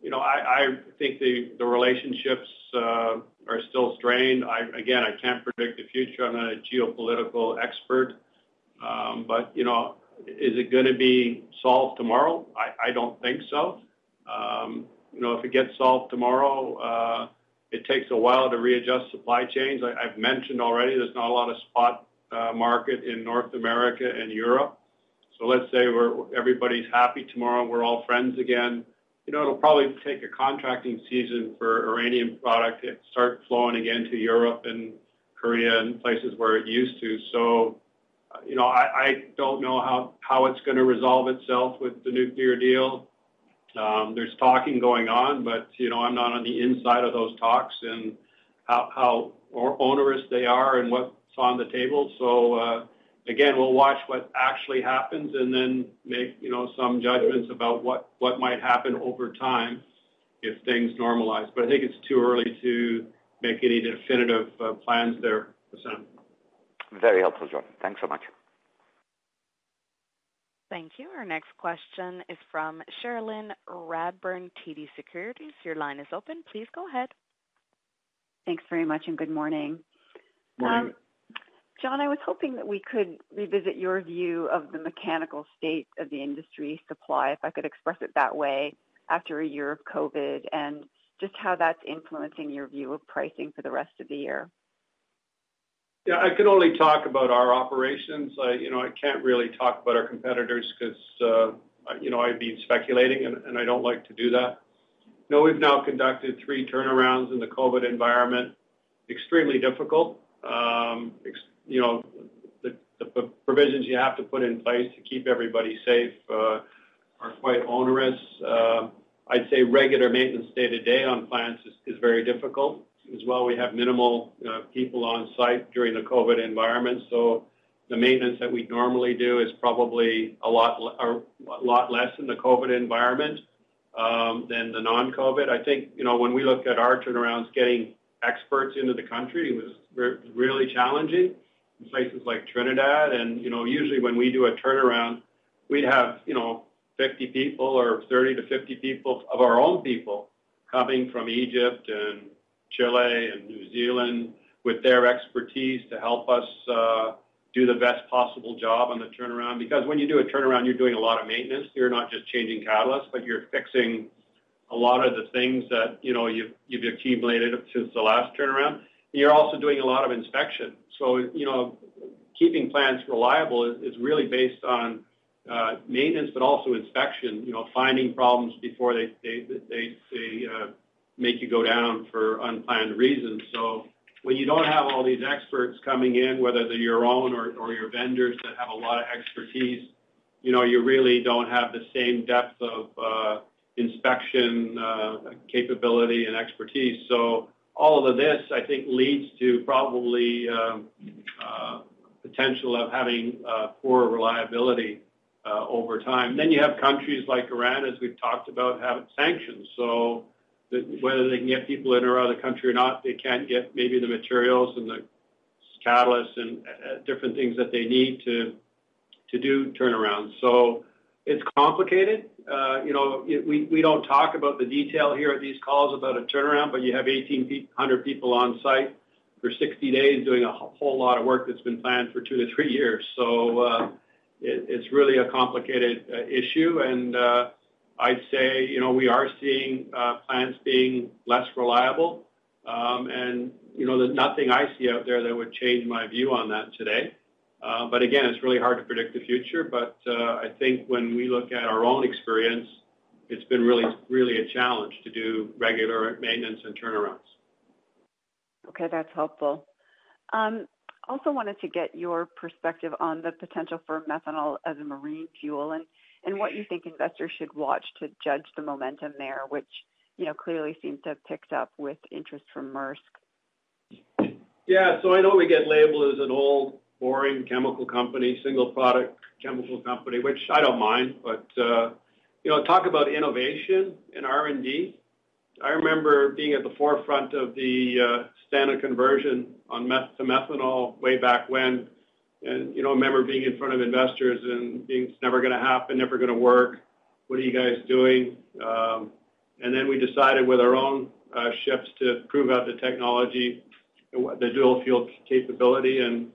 you know, I think the relationships uh, are still strained. Again, I can't predict the future. I'm not a geopolitical expert. Um, but, you know, is it gonna be solved tomorrow? I don't think so. Um, you know, if it gets solved tomorrow, uh, it takes a while to readjust supply chains. I've mentioned already, there's not a lot of spot uh, market in North America and Europe. So let's say everybody's happy tomorrow, we're all friends again. You know, it'll probably take a contracting season for Iranian product to start flowing again to Europe and Korea and places where it used to. So, you know, I don't know how how it's gonna resolve itself with the nuclear deal. Um, there's talking going on, but, you know, I'm not on the inside of those talks and how how onerous they are and what's on the table. So, uh, again, we'll watch what actually happens and then make, you know, some judgments about what might happen over time if things normalize. But I think it's too early to make any definitive uh, plans there, Hassan. Very helpful, John. Thanks so much. Thank you. Our next question is from Cherilyn Radbourne, TD Securities. Your line is open. Please go ahead. Thanks very much, and good morning. Morning. John, I was hoping that we could revisit your view of the mechanical state of the industry supply, if I could express it that way, after a year of COVID, and just how that's influencing your view of pricing for the rest of the year. Yeah, I can only talk about our operations. You know, I can't really talk about our competitors because, uh, you know, I'd be speculating, and I don't like to do that. know, we've now conducted three turnarounds in the COVID environment. Extremely difficult. Um, You know, the provisions you have to put in place to keep everybody safe uh, are quite onerous. Uh, I'd say regular maintenance day-to-day on plants is very difficult. As well, we have minimal uh, people on site during the COVID environment, so the maintenance that we normally do is probably a lot a lot less in the COVID environment um, than the non-COVID. I think, you know, when we look at our turnarounds, getting experts into the country was really challenging places like Trinidad. And, you know, usually when we do a turnaround, we'd have, you know, 50 people or 30 to 50 people of our own people coming from Egypt and Chile and New Zealand with their expertise to help us uh, do the best possible job on the turnaround. Because when you do a turnaround, you're doing a lot of maintenance. You're not just changing catalysts, but you're fixing a lot of the things that, you know, you've accumulated since the last turnaround. You're also doing a lot of inspection. So you know, keeping plants reliable is really based on uh, maintenance, but also inspection, you know, finding problems before they uh, make you go down for unplanned reasons. So when you don't have all these experts coming in, whether they're your own or your vendors that have a lot of expertise, you know, you really don't have the same depth of uh, inspection capability and expertise. All of this, I think, leads to probably um, uh, potential of having uh, poor reliability uh, over time. Then you have countries like Iran, as we've talked about, have sanctions. So whether they can get people in or out of the country or not, they can't get maybe the materials and the catalysts and different things that they need to to do turnarounds. It's complicated. Uh, you know, we don't talk about the detail here at these calls about a turnaround, but you have 1,800 people on site for 60 days doing a whole lot of work that's been planned for two to three years. So uh, it's really a complicated uh, issue. And I'd say, you know, we are seeing plants being less reliable. Um, and you know, there's nothing I see out there that would change my view on that today. Uh, but again, it's really hard to predict the future. But uh, I think when we look at our own experience, it's been really really a challenge to do regular maintenance and turnarounds. Okay, that's helpful. Um, also wanted to get your perspective on the potential for methanol as a marine fuel and what you think investors should watch to judge the momentum there, which, you know, clearly seems to have picked up with interest from Maersk. Yeah. So I know we get labeled as an old, boring chemical company, single product chemical company, which I don't mind. But uh, you know, talk about innovation in R&D. I remember being at the forefront of the uh, standard conversion on meth to methanol way back when. And you know, I remember being in front of investors and being, "It's never gonna happen, never gonna work. What are you guys doing?" Um, and then we decided with our own uh, ships to prove out the technology, the dual fuel capability, and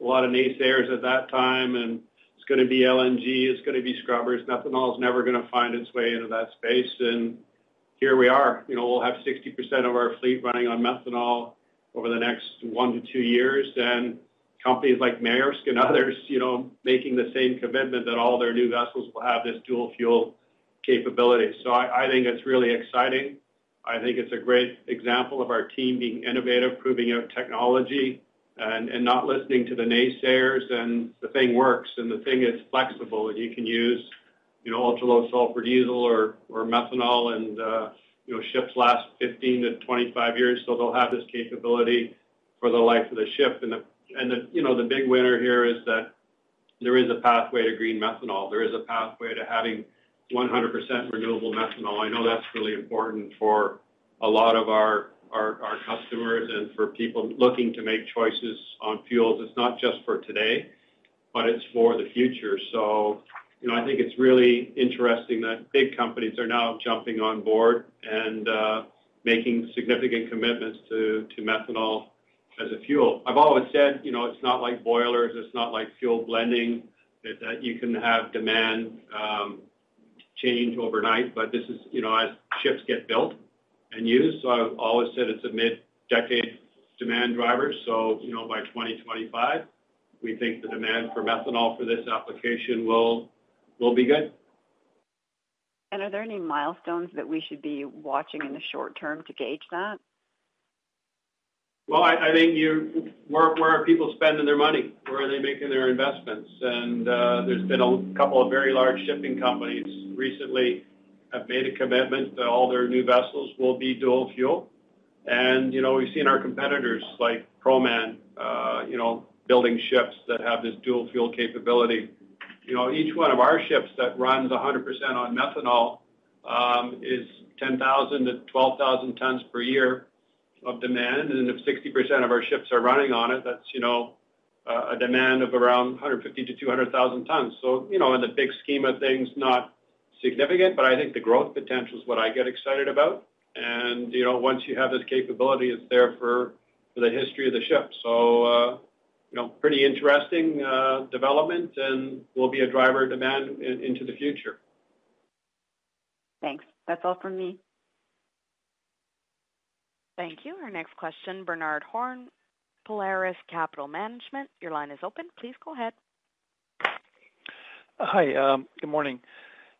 a lot of naysayers at that time, and it's gonna be LNG, it's gonna be scrubbers. Methanol is never gonna find its way into that space. And here we are. You know, we'll have 60% of our fleet running on methanol over the next one to two years. And companies like Maersk and others, you know, making the same commitment that all their new vessels will have this dual fuel capability. So I think it's really exciting. I think it's a great example of our team being innovative, proving out technology and not listening to the naysayers. And the thing works, and the thing is flexible, and you can use, you know, ultra-low sulfur diesel or methanol and, uh, you know, ships last 15 to 25 years, so they'll have this capability for the life of the ship. And the and the you know the big winner here is that there is a pathway to green methanol. There is a pathway to having 100% renewable methanol. I know that's really important for a lot of our customers and for people looking to make choices on fuels. It's not just for today, but it's for the future. So, you know, I think it's really interesting that big companies are now jumping on board and uh, making significant commitments to methanol as a fuel. I've always said, you know, it's not like boilers, it's not like fuel blending, that you can have demand um, change overnight. But this is, you know, as ships get built and used. So I've always said it's a mid-decade demand driver. So, you know, by 2025, we think the demand for methanol for this application will will be good. And are there any milestones that we should be watching in the short term to gauge that? Well, I, I think you where where are people spending their money? Where are they making their investments? And uh, there's been a couple of very large shipping companies recently have made a commitment that all their new vessels will be dual fuel. And you know we've seen our competitors like Proman, uh, you know, building ships that have this dual fuel capability. You know, each one of our ships that runs 100% on methanol um, is 10,000 to 12,000 tons per year of demand. And if 60% of our ships are running on it, that's, you know, a demand of around 150 to 200,000 tons. So, you know, in the big scheme of things, not significant, but I think the growth potential is what I get excited about. And, you know, once you have this capability, it's there for, for the history of the ship. So, uh, you know, pretty interesting uh, development and will be a driver of demand into the future. Thanks. That's all from me. Thank you. Our next question, Bernard Horn, Polaris Capital Management. Your line is open. Please go ahead. Hi. Um, good morning.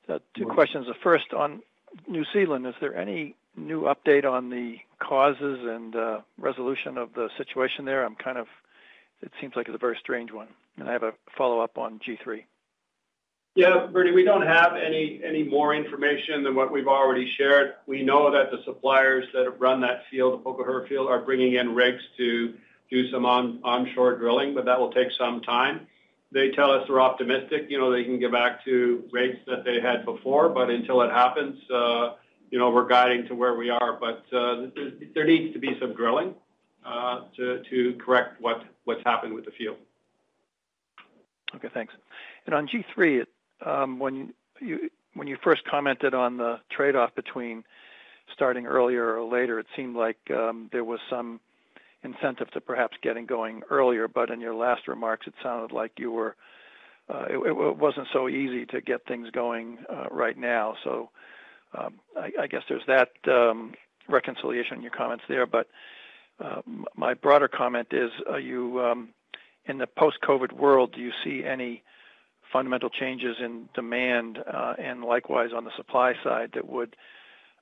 Uh, two questions. The first on New Zealand, is there any new update on the causes and uh, resolution of the situation there? I'm kind of, it seems like it's a very strange one. And I have a follow-up on G3. Yeah, Bernie, we don't have any any more information than what we've already shared. We know that the suppliers that have run that field, the Pohokura field, are bringing in rigs to do some on onshore drilling, but that will take some time. They tell us they're optimistic, you know, they can get back to rates that they had before, but until it happens, uh, you know, we're guiding to where we are. But uh, there needs to be some drilling uh, to correct what what's happened with the field. Okay, thanks. And on G3, um, when you when you first commented on the trade-off between starting earlier or later, it seemed like um, there was some incentive to perhaps getting going earlier. But in your last remarks, it sounded like you were uh, it, it, wasn't so easy to get things going uh, right now. So um, I, I, guess there's that um, reconciliation in your comments there. But uh, my broader comment is: Are you um, in the post-COVID world? Do you see any fundamental changes in demand, uh, and likewise on the supply side that would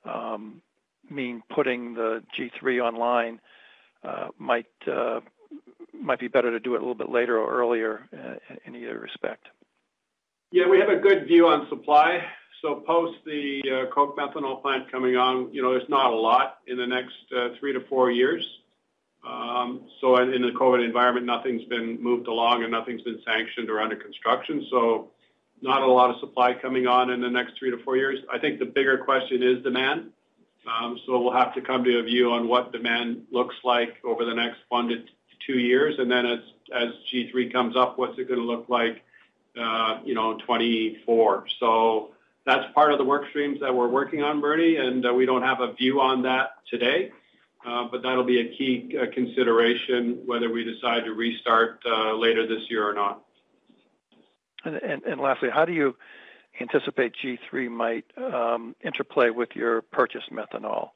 um, mean putting the G3 online might uh, might be better to do it a little bit later or earlier in either respect. Yeah, we have a good view on supply. So post the Koch methanol plant coming on, you know, there's not a lot in the next three to four years. Um, so in the COVID environment, nothing's been moved along and nothing's been sanctioned or under construction. So not a lot of supply coming on in the next three to four years. I think the bigger question is demand. Um, so we'll have to come to a view on what demand looks like over the next one to two years. And then as, as G3 comes up, what's it going to look like, uh, you know, 24. So that's part of the work streams that we're working on, Bernie, and uh, we don't have a view on that today. Uh, but that'll be a key consideration whether we decide to restart later this year or not. And lastly, how do you anticipate G3 might um, interplay with your purchased methanol?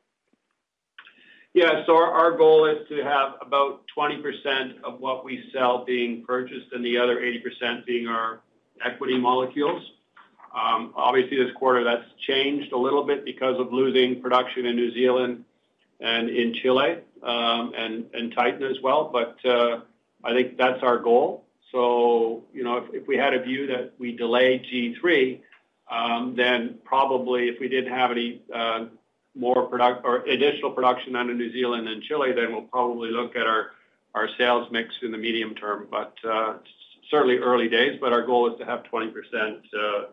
Yeah. So our goal is to have about 20% of what we sell being purchased and the other 80% being our equity molecules. Um, obviously, this quarter, that's changed a little bit because of losing production in New Zealand and in Chile um, and, Titan as well. But uh, I think that's our goal. So, you know, if, we had a view that we delay G3, um, then probably if we didn't have any uh, more product or additional production out of New Zealand and Chile, then we'll probably look at our, sales mix in the medium term. But uh, certainly early days, but our goal is to have 20% uh,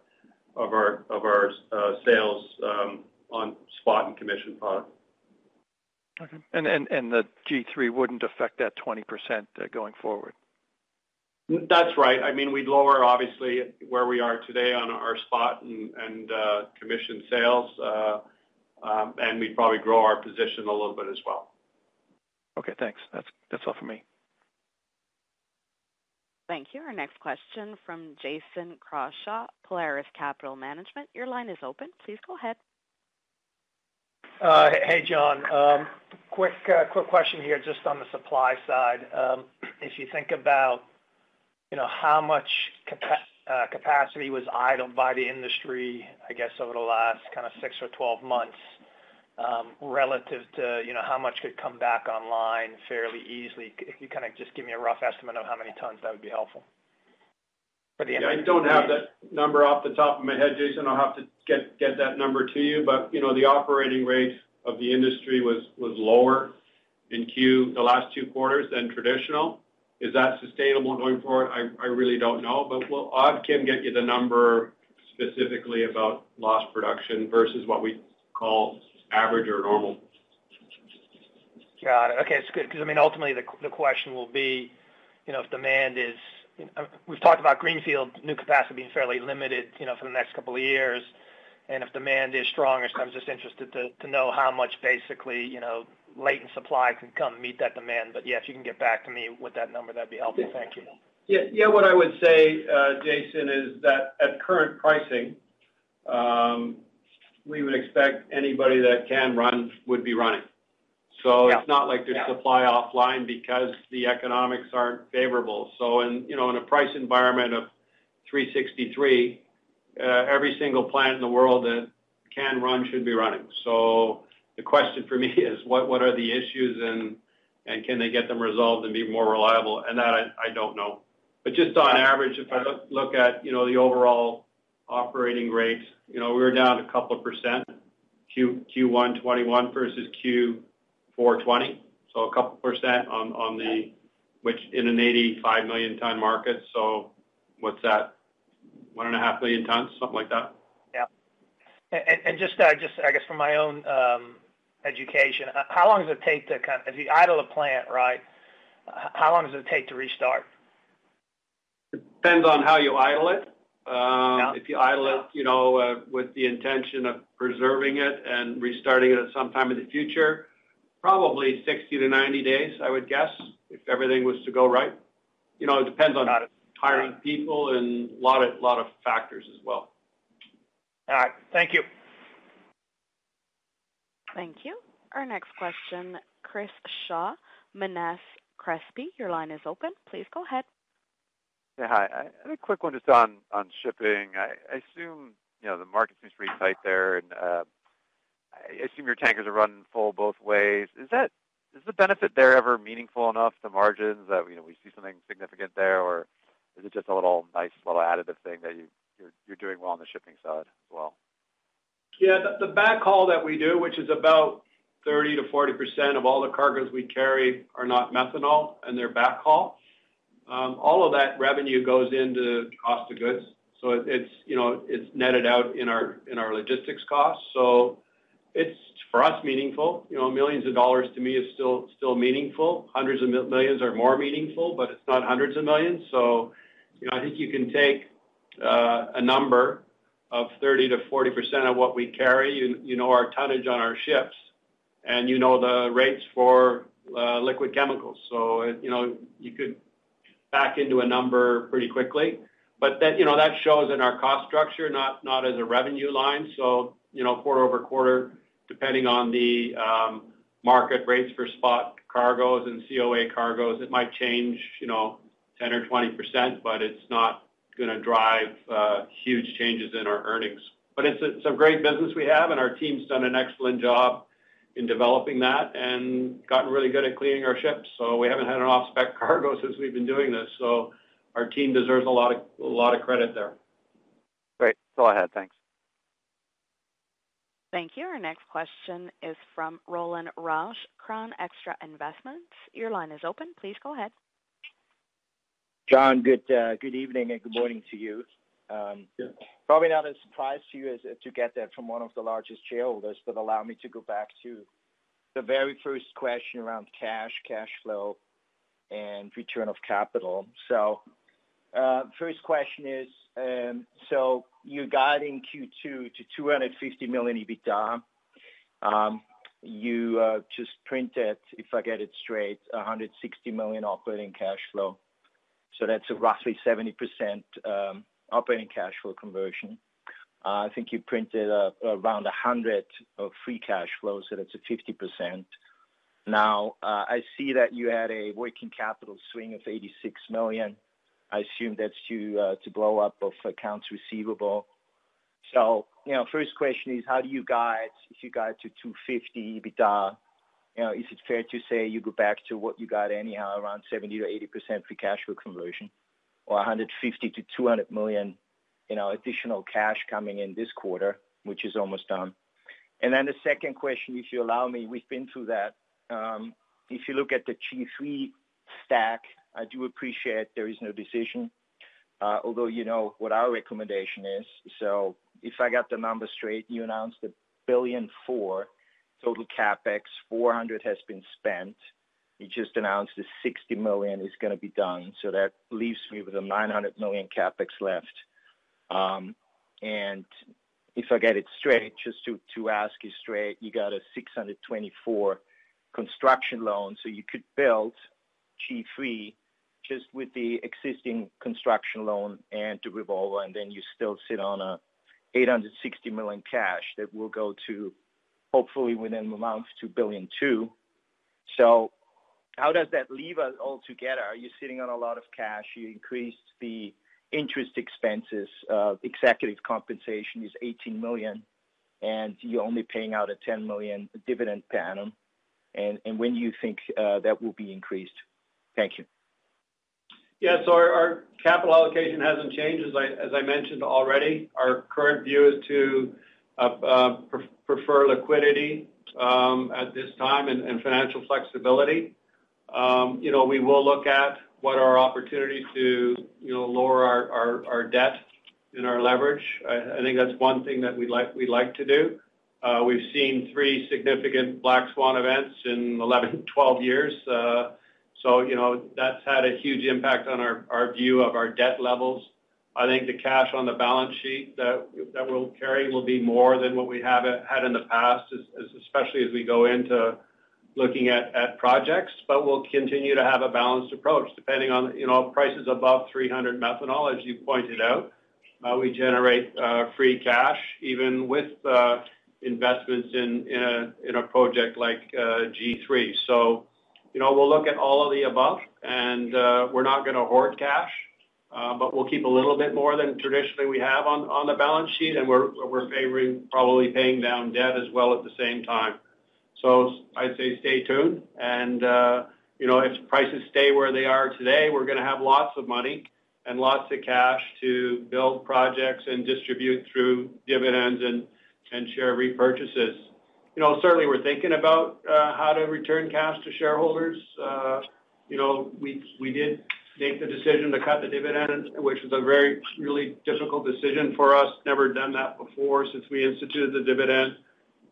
of our, of our sales um, on spot and commission product. Okay. And the G3 wouldn't affect that 20% uh, going forward? That's right. I mean, we'd lower, obviously, where we are today on our spot and and uh, commission sales, uh, um, and we'd probably grow our position a little bit as well. Okay, thanks. That's that's all for me. Thank you. Our next question from Jason Crawshaw, Polaris Capital Management. Your line is open. Please go ahead. Uh, hey, John. Um, quick uh, quick question here just on the supply side. Um, if you think about, you know, how much uh, capacity was idled by the industry, I guess, over the last kind of six or 12 months, um, relative to, you know, how much could come back online fairly easily? If you kind of just give me a rough estimate of how many tons, that would be helpful. For the Yeah, I don't have that number off the top of my head, Jason. I'll have to get that number to you. But, you know, the operating rate of the industry was lower in Q the last two quarters than traditional. Is that sustainable going forward? I really don't know, but we'll have Kim get you the number specifically about lost production versus what we call average or normal. Got it. Okay, it's good, because, I mean, ultimately, the question will be, you know, if demand is... We've talked about greenfield new capacity being fairly limited, you know, for the next couple of years, and if demand is stronger, so I'm just interested to know how much basically, you know, latent supply can come meet that demand. But, yeah, if you can get back to me with that number, that'd be helpful. Thank you. Yeah, yeah, what I would say, uh, Jason, is that at current pricing, um, we would expect anybody that can run would be running. So it's not like there's supply offline because the economics aren't favorable. So in, you know, in a price environment of $363, uh, every single plant in the world that can run should be running. So the question for me is, what are the issues and can they get them resolved and be more reliable? And that I don't know. But just on average, if I look at, you know, the overall operating rates, you know, we were down a couple of percent, Q1 2021 versus Q4 2020. So a couple percent on the, which in an 85 million ton market. So what's that? 1.5 million tons, something like that. Yeah. And just, I guess from my own um, education, how long does it take to kind of... If you idle a plant, right, how long does it take to restart? Depends on how you idle it. Um, if you idle it, you know, uh, with the intention of preserving it and restarting it at some time in the future, probably 60-90 days, I would guess, if everything was to go right. You know, it depends on hiring people and a lot of, lot of factors as well. All right. Thank you. Thank you. Our next question, Chris Shaw, Monness, Crespi, your line is open. Please go ahead. Yeah, hi. I a quick one just on shipping. I assume, you know, the market seems pretty tight there, and uh, I assume your tankers are running full both ways. Is that is the benefit there ever meaningful enough to margins that, you know, we see something significant there? Or is it just a little nice little additive thing that you're doing well on the shipping side as well? Yeah, the backhaul that we do, which is about 30%-40% of all the cargoes we carry, are not methanol, and they're backhaul. Um, all of that revenue goes into cost of goods, so it's, you know, it's netted out in our in our logistics costs. So it's, for us, meaningful. You know, millions of dollars to me is still still meaningful. Hundreds of millions are more meaningful, but it's not hundreds of millions. So, you know, I think you can take uh, a number of 30%-40% of what we carry. You know our tonnage on our ships, and you know the rates for uh, liquid chemicals. So, you know, you could back into a number pretty quickly. But that, you know, that shows in our cost structure, not as a revenue line. So, you know, quarter-over-quarter, depending on the um, market rates for spot cargoes and COA cargoes, it might change, you know, 10 or 20%, but it's not gonna drive uh, huge changes in our earnings. But it's a great business we have, and our team's done an excellent job in developing that and gotten really good at cleaning our ships. So we haven't had an off-spec cargo since we've been doing this, so our team deserves a lot of credit there. Great. That's all I had. Thanks. Thank you. Our next question is from Roland Rausch, Crown Extra Investments. Your line is open. Please go ahead. John, good uh, good evening and good morning to you. um, Probably not a surprise to you as to get that from one of the largest shareholders, but allow me to go back to the very first question around cash, cash flow, and return of capital. So, uh, first question is, um, so you're guiding Q2 to 250 million EBITDA. You uh, just printed, if I get it straight, 160 million operating cash flow. So that's a roughly 70% um, operating cash flow conversion. Uh, I think you printed uh, around $100 million of free cash flow, so that's a 50%. Now, uh, I see that you had a working capital swing of 86 million. I assume that's due to blow up of accounts receivable. So, you know, first question is, how do you guide, if you guide to 250 EBITDA, you know, is it fair to say you go back to what you got anyhow, around 70%-80% free cash flow conversion, or 150 million-200 million, you know, additional cash coming in this quarter, which is almost done? And then the second question, if you allow me, we've been through that. Um, if you look at the G3 stack, I do appreciate there is no decision, uh, although you know what our recommendation is. So if I got the numbers straight, you announced 1.4 billion total CapEx, 400 has been spent. You just announced the 60 million is gonna be done, so that leaves me with a 900 million CapEx left. Um, and if I get it straight, just to to ask you straight, you got a 624 construction loan, so you could build G3 just with the existing construction loan and the revolver, and then you still sit on a 860 million cash that will go to, hopefully within a month, to 1.2 billion. So how does that leave us all together? Are you sitting on a lot of cash? You increased the interest expenses, uh, executive compensation is 18 million, and you're only paying out a 10 million dividend per annum. And when do you think uh, that will be increased? Thank you. Yeah, so our capital allocation hasn't changed, as I mentioned already. Our current view is to Uh, uh, prefer liquidity um, at this time and financial flexibility. Um, you know, we will look at what are opportunities to, you know, lower our debt and our leverage. I think that's one thing that we'd like to do. Uh, we've seen three significant black swan events in 11, 12 years. So, you know, that's had a huge impact on our view of our debt levels. I think the cash on the balance sheet that we'll carry will be more than what we have had in the past, especially as we go into looking at projects. But we'll continue to have a balanced approach, depending on, you know, prices above 300 methanol, as you pointed out. Uh, we generate uh, free cash, even with uh, investments in a in a project like G3. So, you know, we'll look at all of the above, and we're not gonna hoard cash, Uh, but we'll keep a little bit more than traditionally we have on the balance sheet, and we're favoring probably paying down debt as well at the same time. So I'd say stay tuned, and uh, you know, if prices stay where they are today, we're gonna have lots of money and lots of cash to build projects and distribute through dividends and share repurchases. You know, certainly we're thinking about uh, how to return cash to shareholders. You know, we we did make the decision to cut the dividend, which was a very, really difficult decision for us. Never done that before since we instituted the dividend.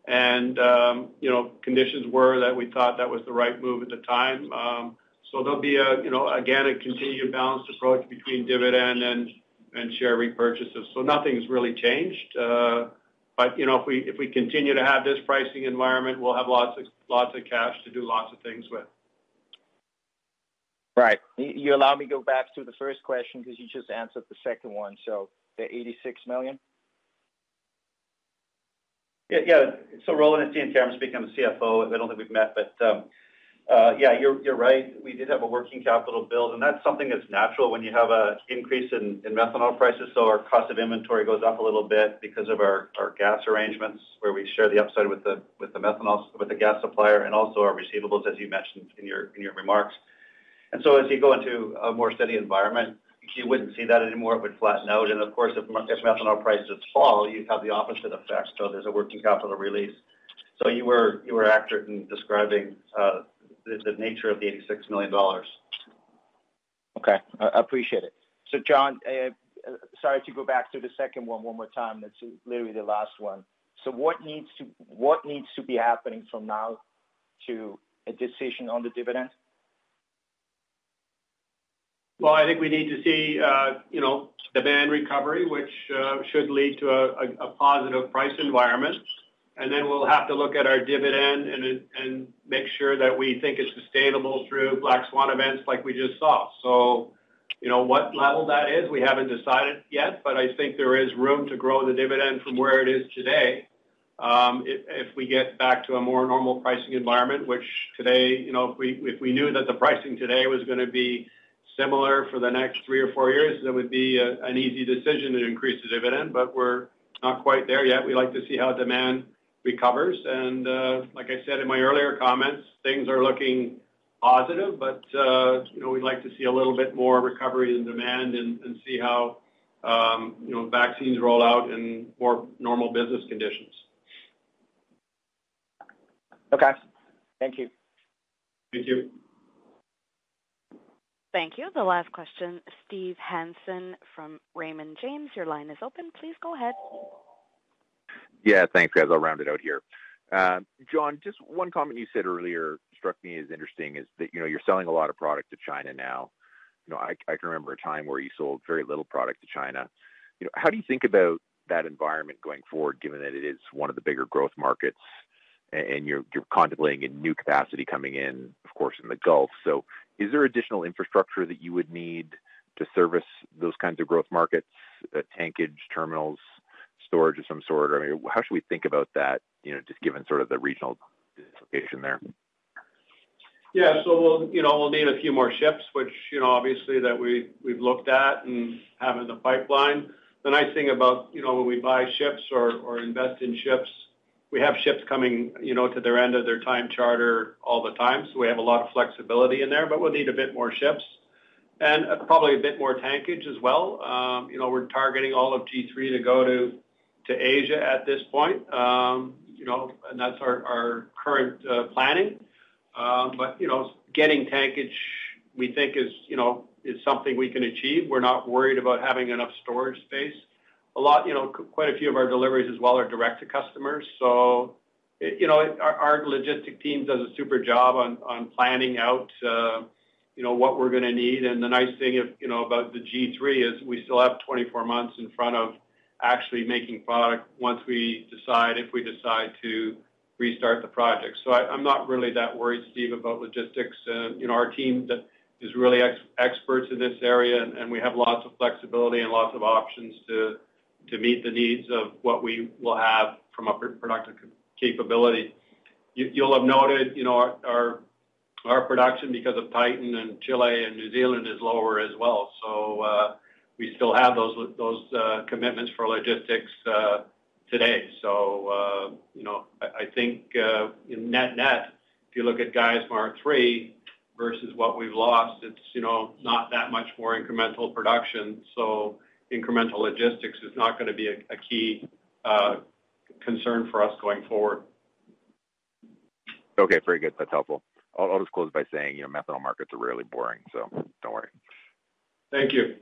And, um, you know, conditions were that we thought that was the right move at the time. Um, so there'll be a, you know, again, a continued balanced approach between dividend and and share repurchases. So nothing's really changed. Uh, but, you know, if we if we continue to have this pricing environment, we'll have lots of lots of cash to do lots of things with. Right. You allow me to go back to the first question because you just answered the second one, so the 86 million? Yeah, yeah. So Roland, it's Ian Cameron speaking. I'm the CFO. I don't think we've met, but um, uh, yeah, you're you're right. We did have a working capital build, and that's something that's natural when you have an increase in in methanol prices. So our cost of inventory goes up a little bit because of our our gas arrangements, where we share the upside with the with the methanol, with the gas supplier, and also our receivables, as you mentioned in your in your remarks. And so as you go into a more steady environment, you wouldn't see that anymore. It would flatten out. And of course, if methanol prices fall, you have the opposite effect, so there's a working capital release. So you were accurate in describing uh, the nature of the 86 million dollars. Okay, I appreciate it. So John, uh, uh, sorry to go back to the second one one more time. That's literally the last one. So what needs to what needs to be happening from now to a decision on the dividend? Well, I think we need to see, uh, you know, demand recovery, which uh, should lead to a positive price environment. And then we'll have to look at our dividend and and make sure that we think it's sustainable through black swan events like we just saw. So, you know, what level that is, we haven't decided yet, but I think there is room to grow the dividend from where it is today, um, if we get back to a more normal pricing environment, which today, you know, if we if we knew that the pricing today was gonna be similar for the next three or four years, that would be an easy decision to increase the dividend, but we're not quite there yet. We like to see how demand recovers. And uh, like I said in my earlier comments, things are looking positive, but you know, we'd like to see a little bit more recovery in demand and see how you know, vaccines roll out and more normal business conditions. Okay. Thank you. Thank you. Thank you. The last question, Steve Hansen from Raymond James. Your line is open. Please go ahead. Yeah, thanks, guys. I'll round it out here. Uh, John, just one comment you said earlier struck me as interesting, is that, you know, you're selling a lot of product to China now. You know, I can remember a time where you sold very little product to China. You know, how do you think about that environment going forward, given that it is one of the bigger growth markets and you're contemplating a new capacity coming in, of course, in the Gulf? So is there additional infrastructure that you would need to service those kinds of growth markets, uh, tankage, terminals, storage of some sort? I mean, how should we think about that, you know, just given sort of the regional dislocation there? Yeah. So we'll, you know, we'll need a few more ships, which, you know, obviously that we we've looked at and have in the pipeline. The nice thing about, you know, when we buy ships or or invest in ships, we have ships coming, you know, to their end of their time charter all the time. So we have a lot of flexibility in there, but we'll need a bit more ships and uh, probably a bit more tankage as well. Um, you know, we're targeting all of G3 to go to Asia at this point. Um, you know, and that's our current uh, planning. Um, but, you know, getting tankage, we think is, you know, is something we can achieve. We're not worried about having enough storage space. A lot, you know, quite a few of our deliveries as well are direct to customers. So, you know, our logistics team does a super job on planning out, uh, you know, what we're gonna need. And the nice thing, you know, about the G3 is we still have 24 months in front of actually making product once we decide, if we decide to restart the project. So I'm not really that worried, Steve, about logistics. Uh, you know, our team that is really experts in this area, and we have lots of flexibility and lots of options to meet the needs of what we will have from a productive capability. You'll have noted, you know, our production because of Titan and Chile and New Zealand is lower as well. So uh, we still have those uh, commitments for logistics uh, today. So uh you know, I think in net-net, if you look at Geismar 3 versus what we've lost, it's you know, not that much more incremental production. Incremental logistics is not gonna be a key uh, concern for us going forward. Okay. Very good. That's helpful. I'll just close by saying, you know, methanol markets are rarely boring, so don't worry. Thank you.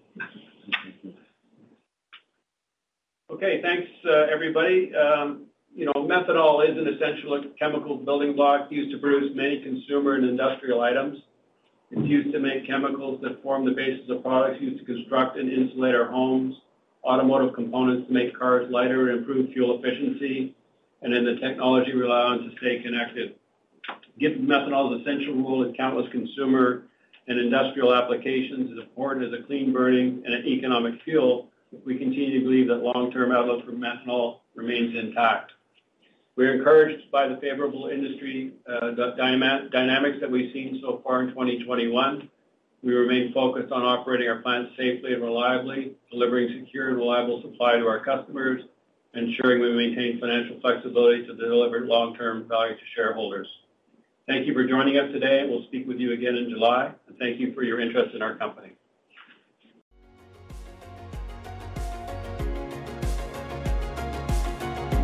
Okay. Thanks, uh, everybody. Um, you know, methanol is an essential chemical building block used to produce many consumer and industrial items. It's used to make chemicals that form the basis of products used to construct and insulate our homes, automotive components to make cars lighter and improve fuel efficiency, and in the technology we rely on to stay connected. Given methanol's essential role in countless consumer and industrial applications, as important as a clean-burning and an economic fuel, we continue to believe that long-term outlook for methanol remains intact. We're encouraged by the favorable industry uh, dynamics that we've seen so far in 2021. We remain focused on operating our plants safely and reliably, delivering secure and reliable supply to our customers, ensuring we maintain financial flexibility to deliver long-term value to shareholders. Thank you for joining us today. We'll speak with you again in July. And thank you for your interest in our company.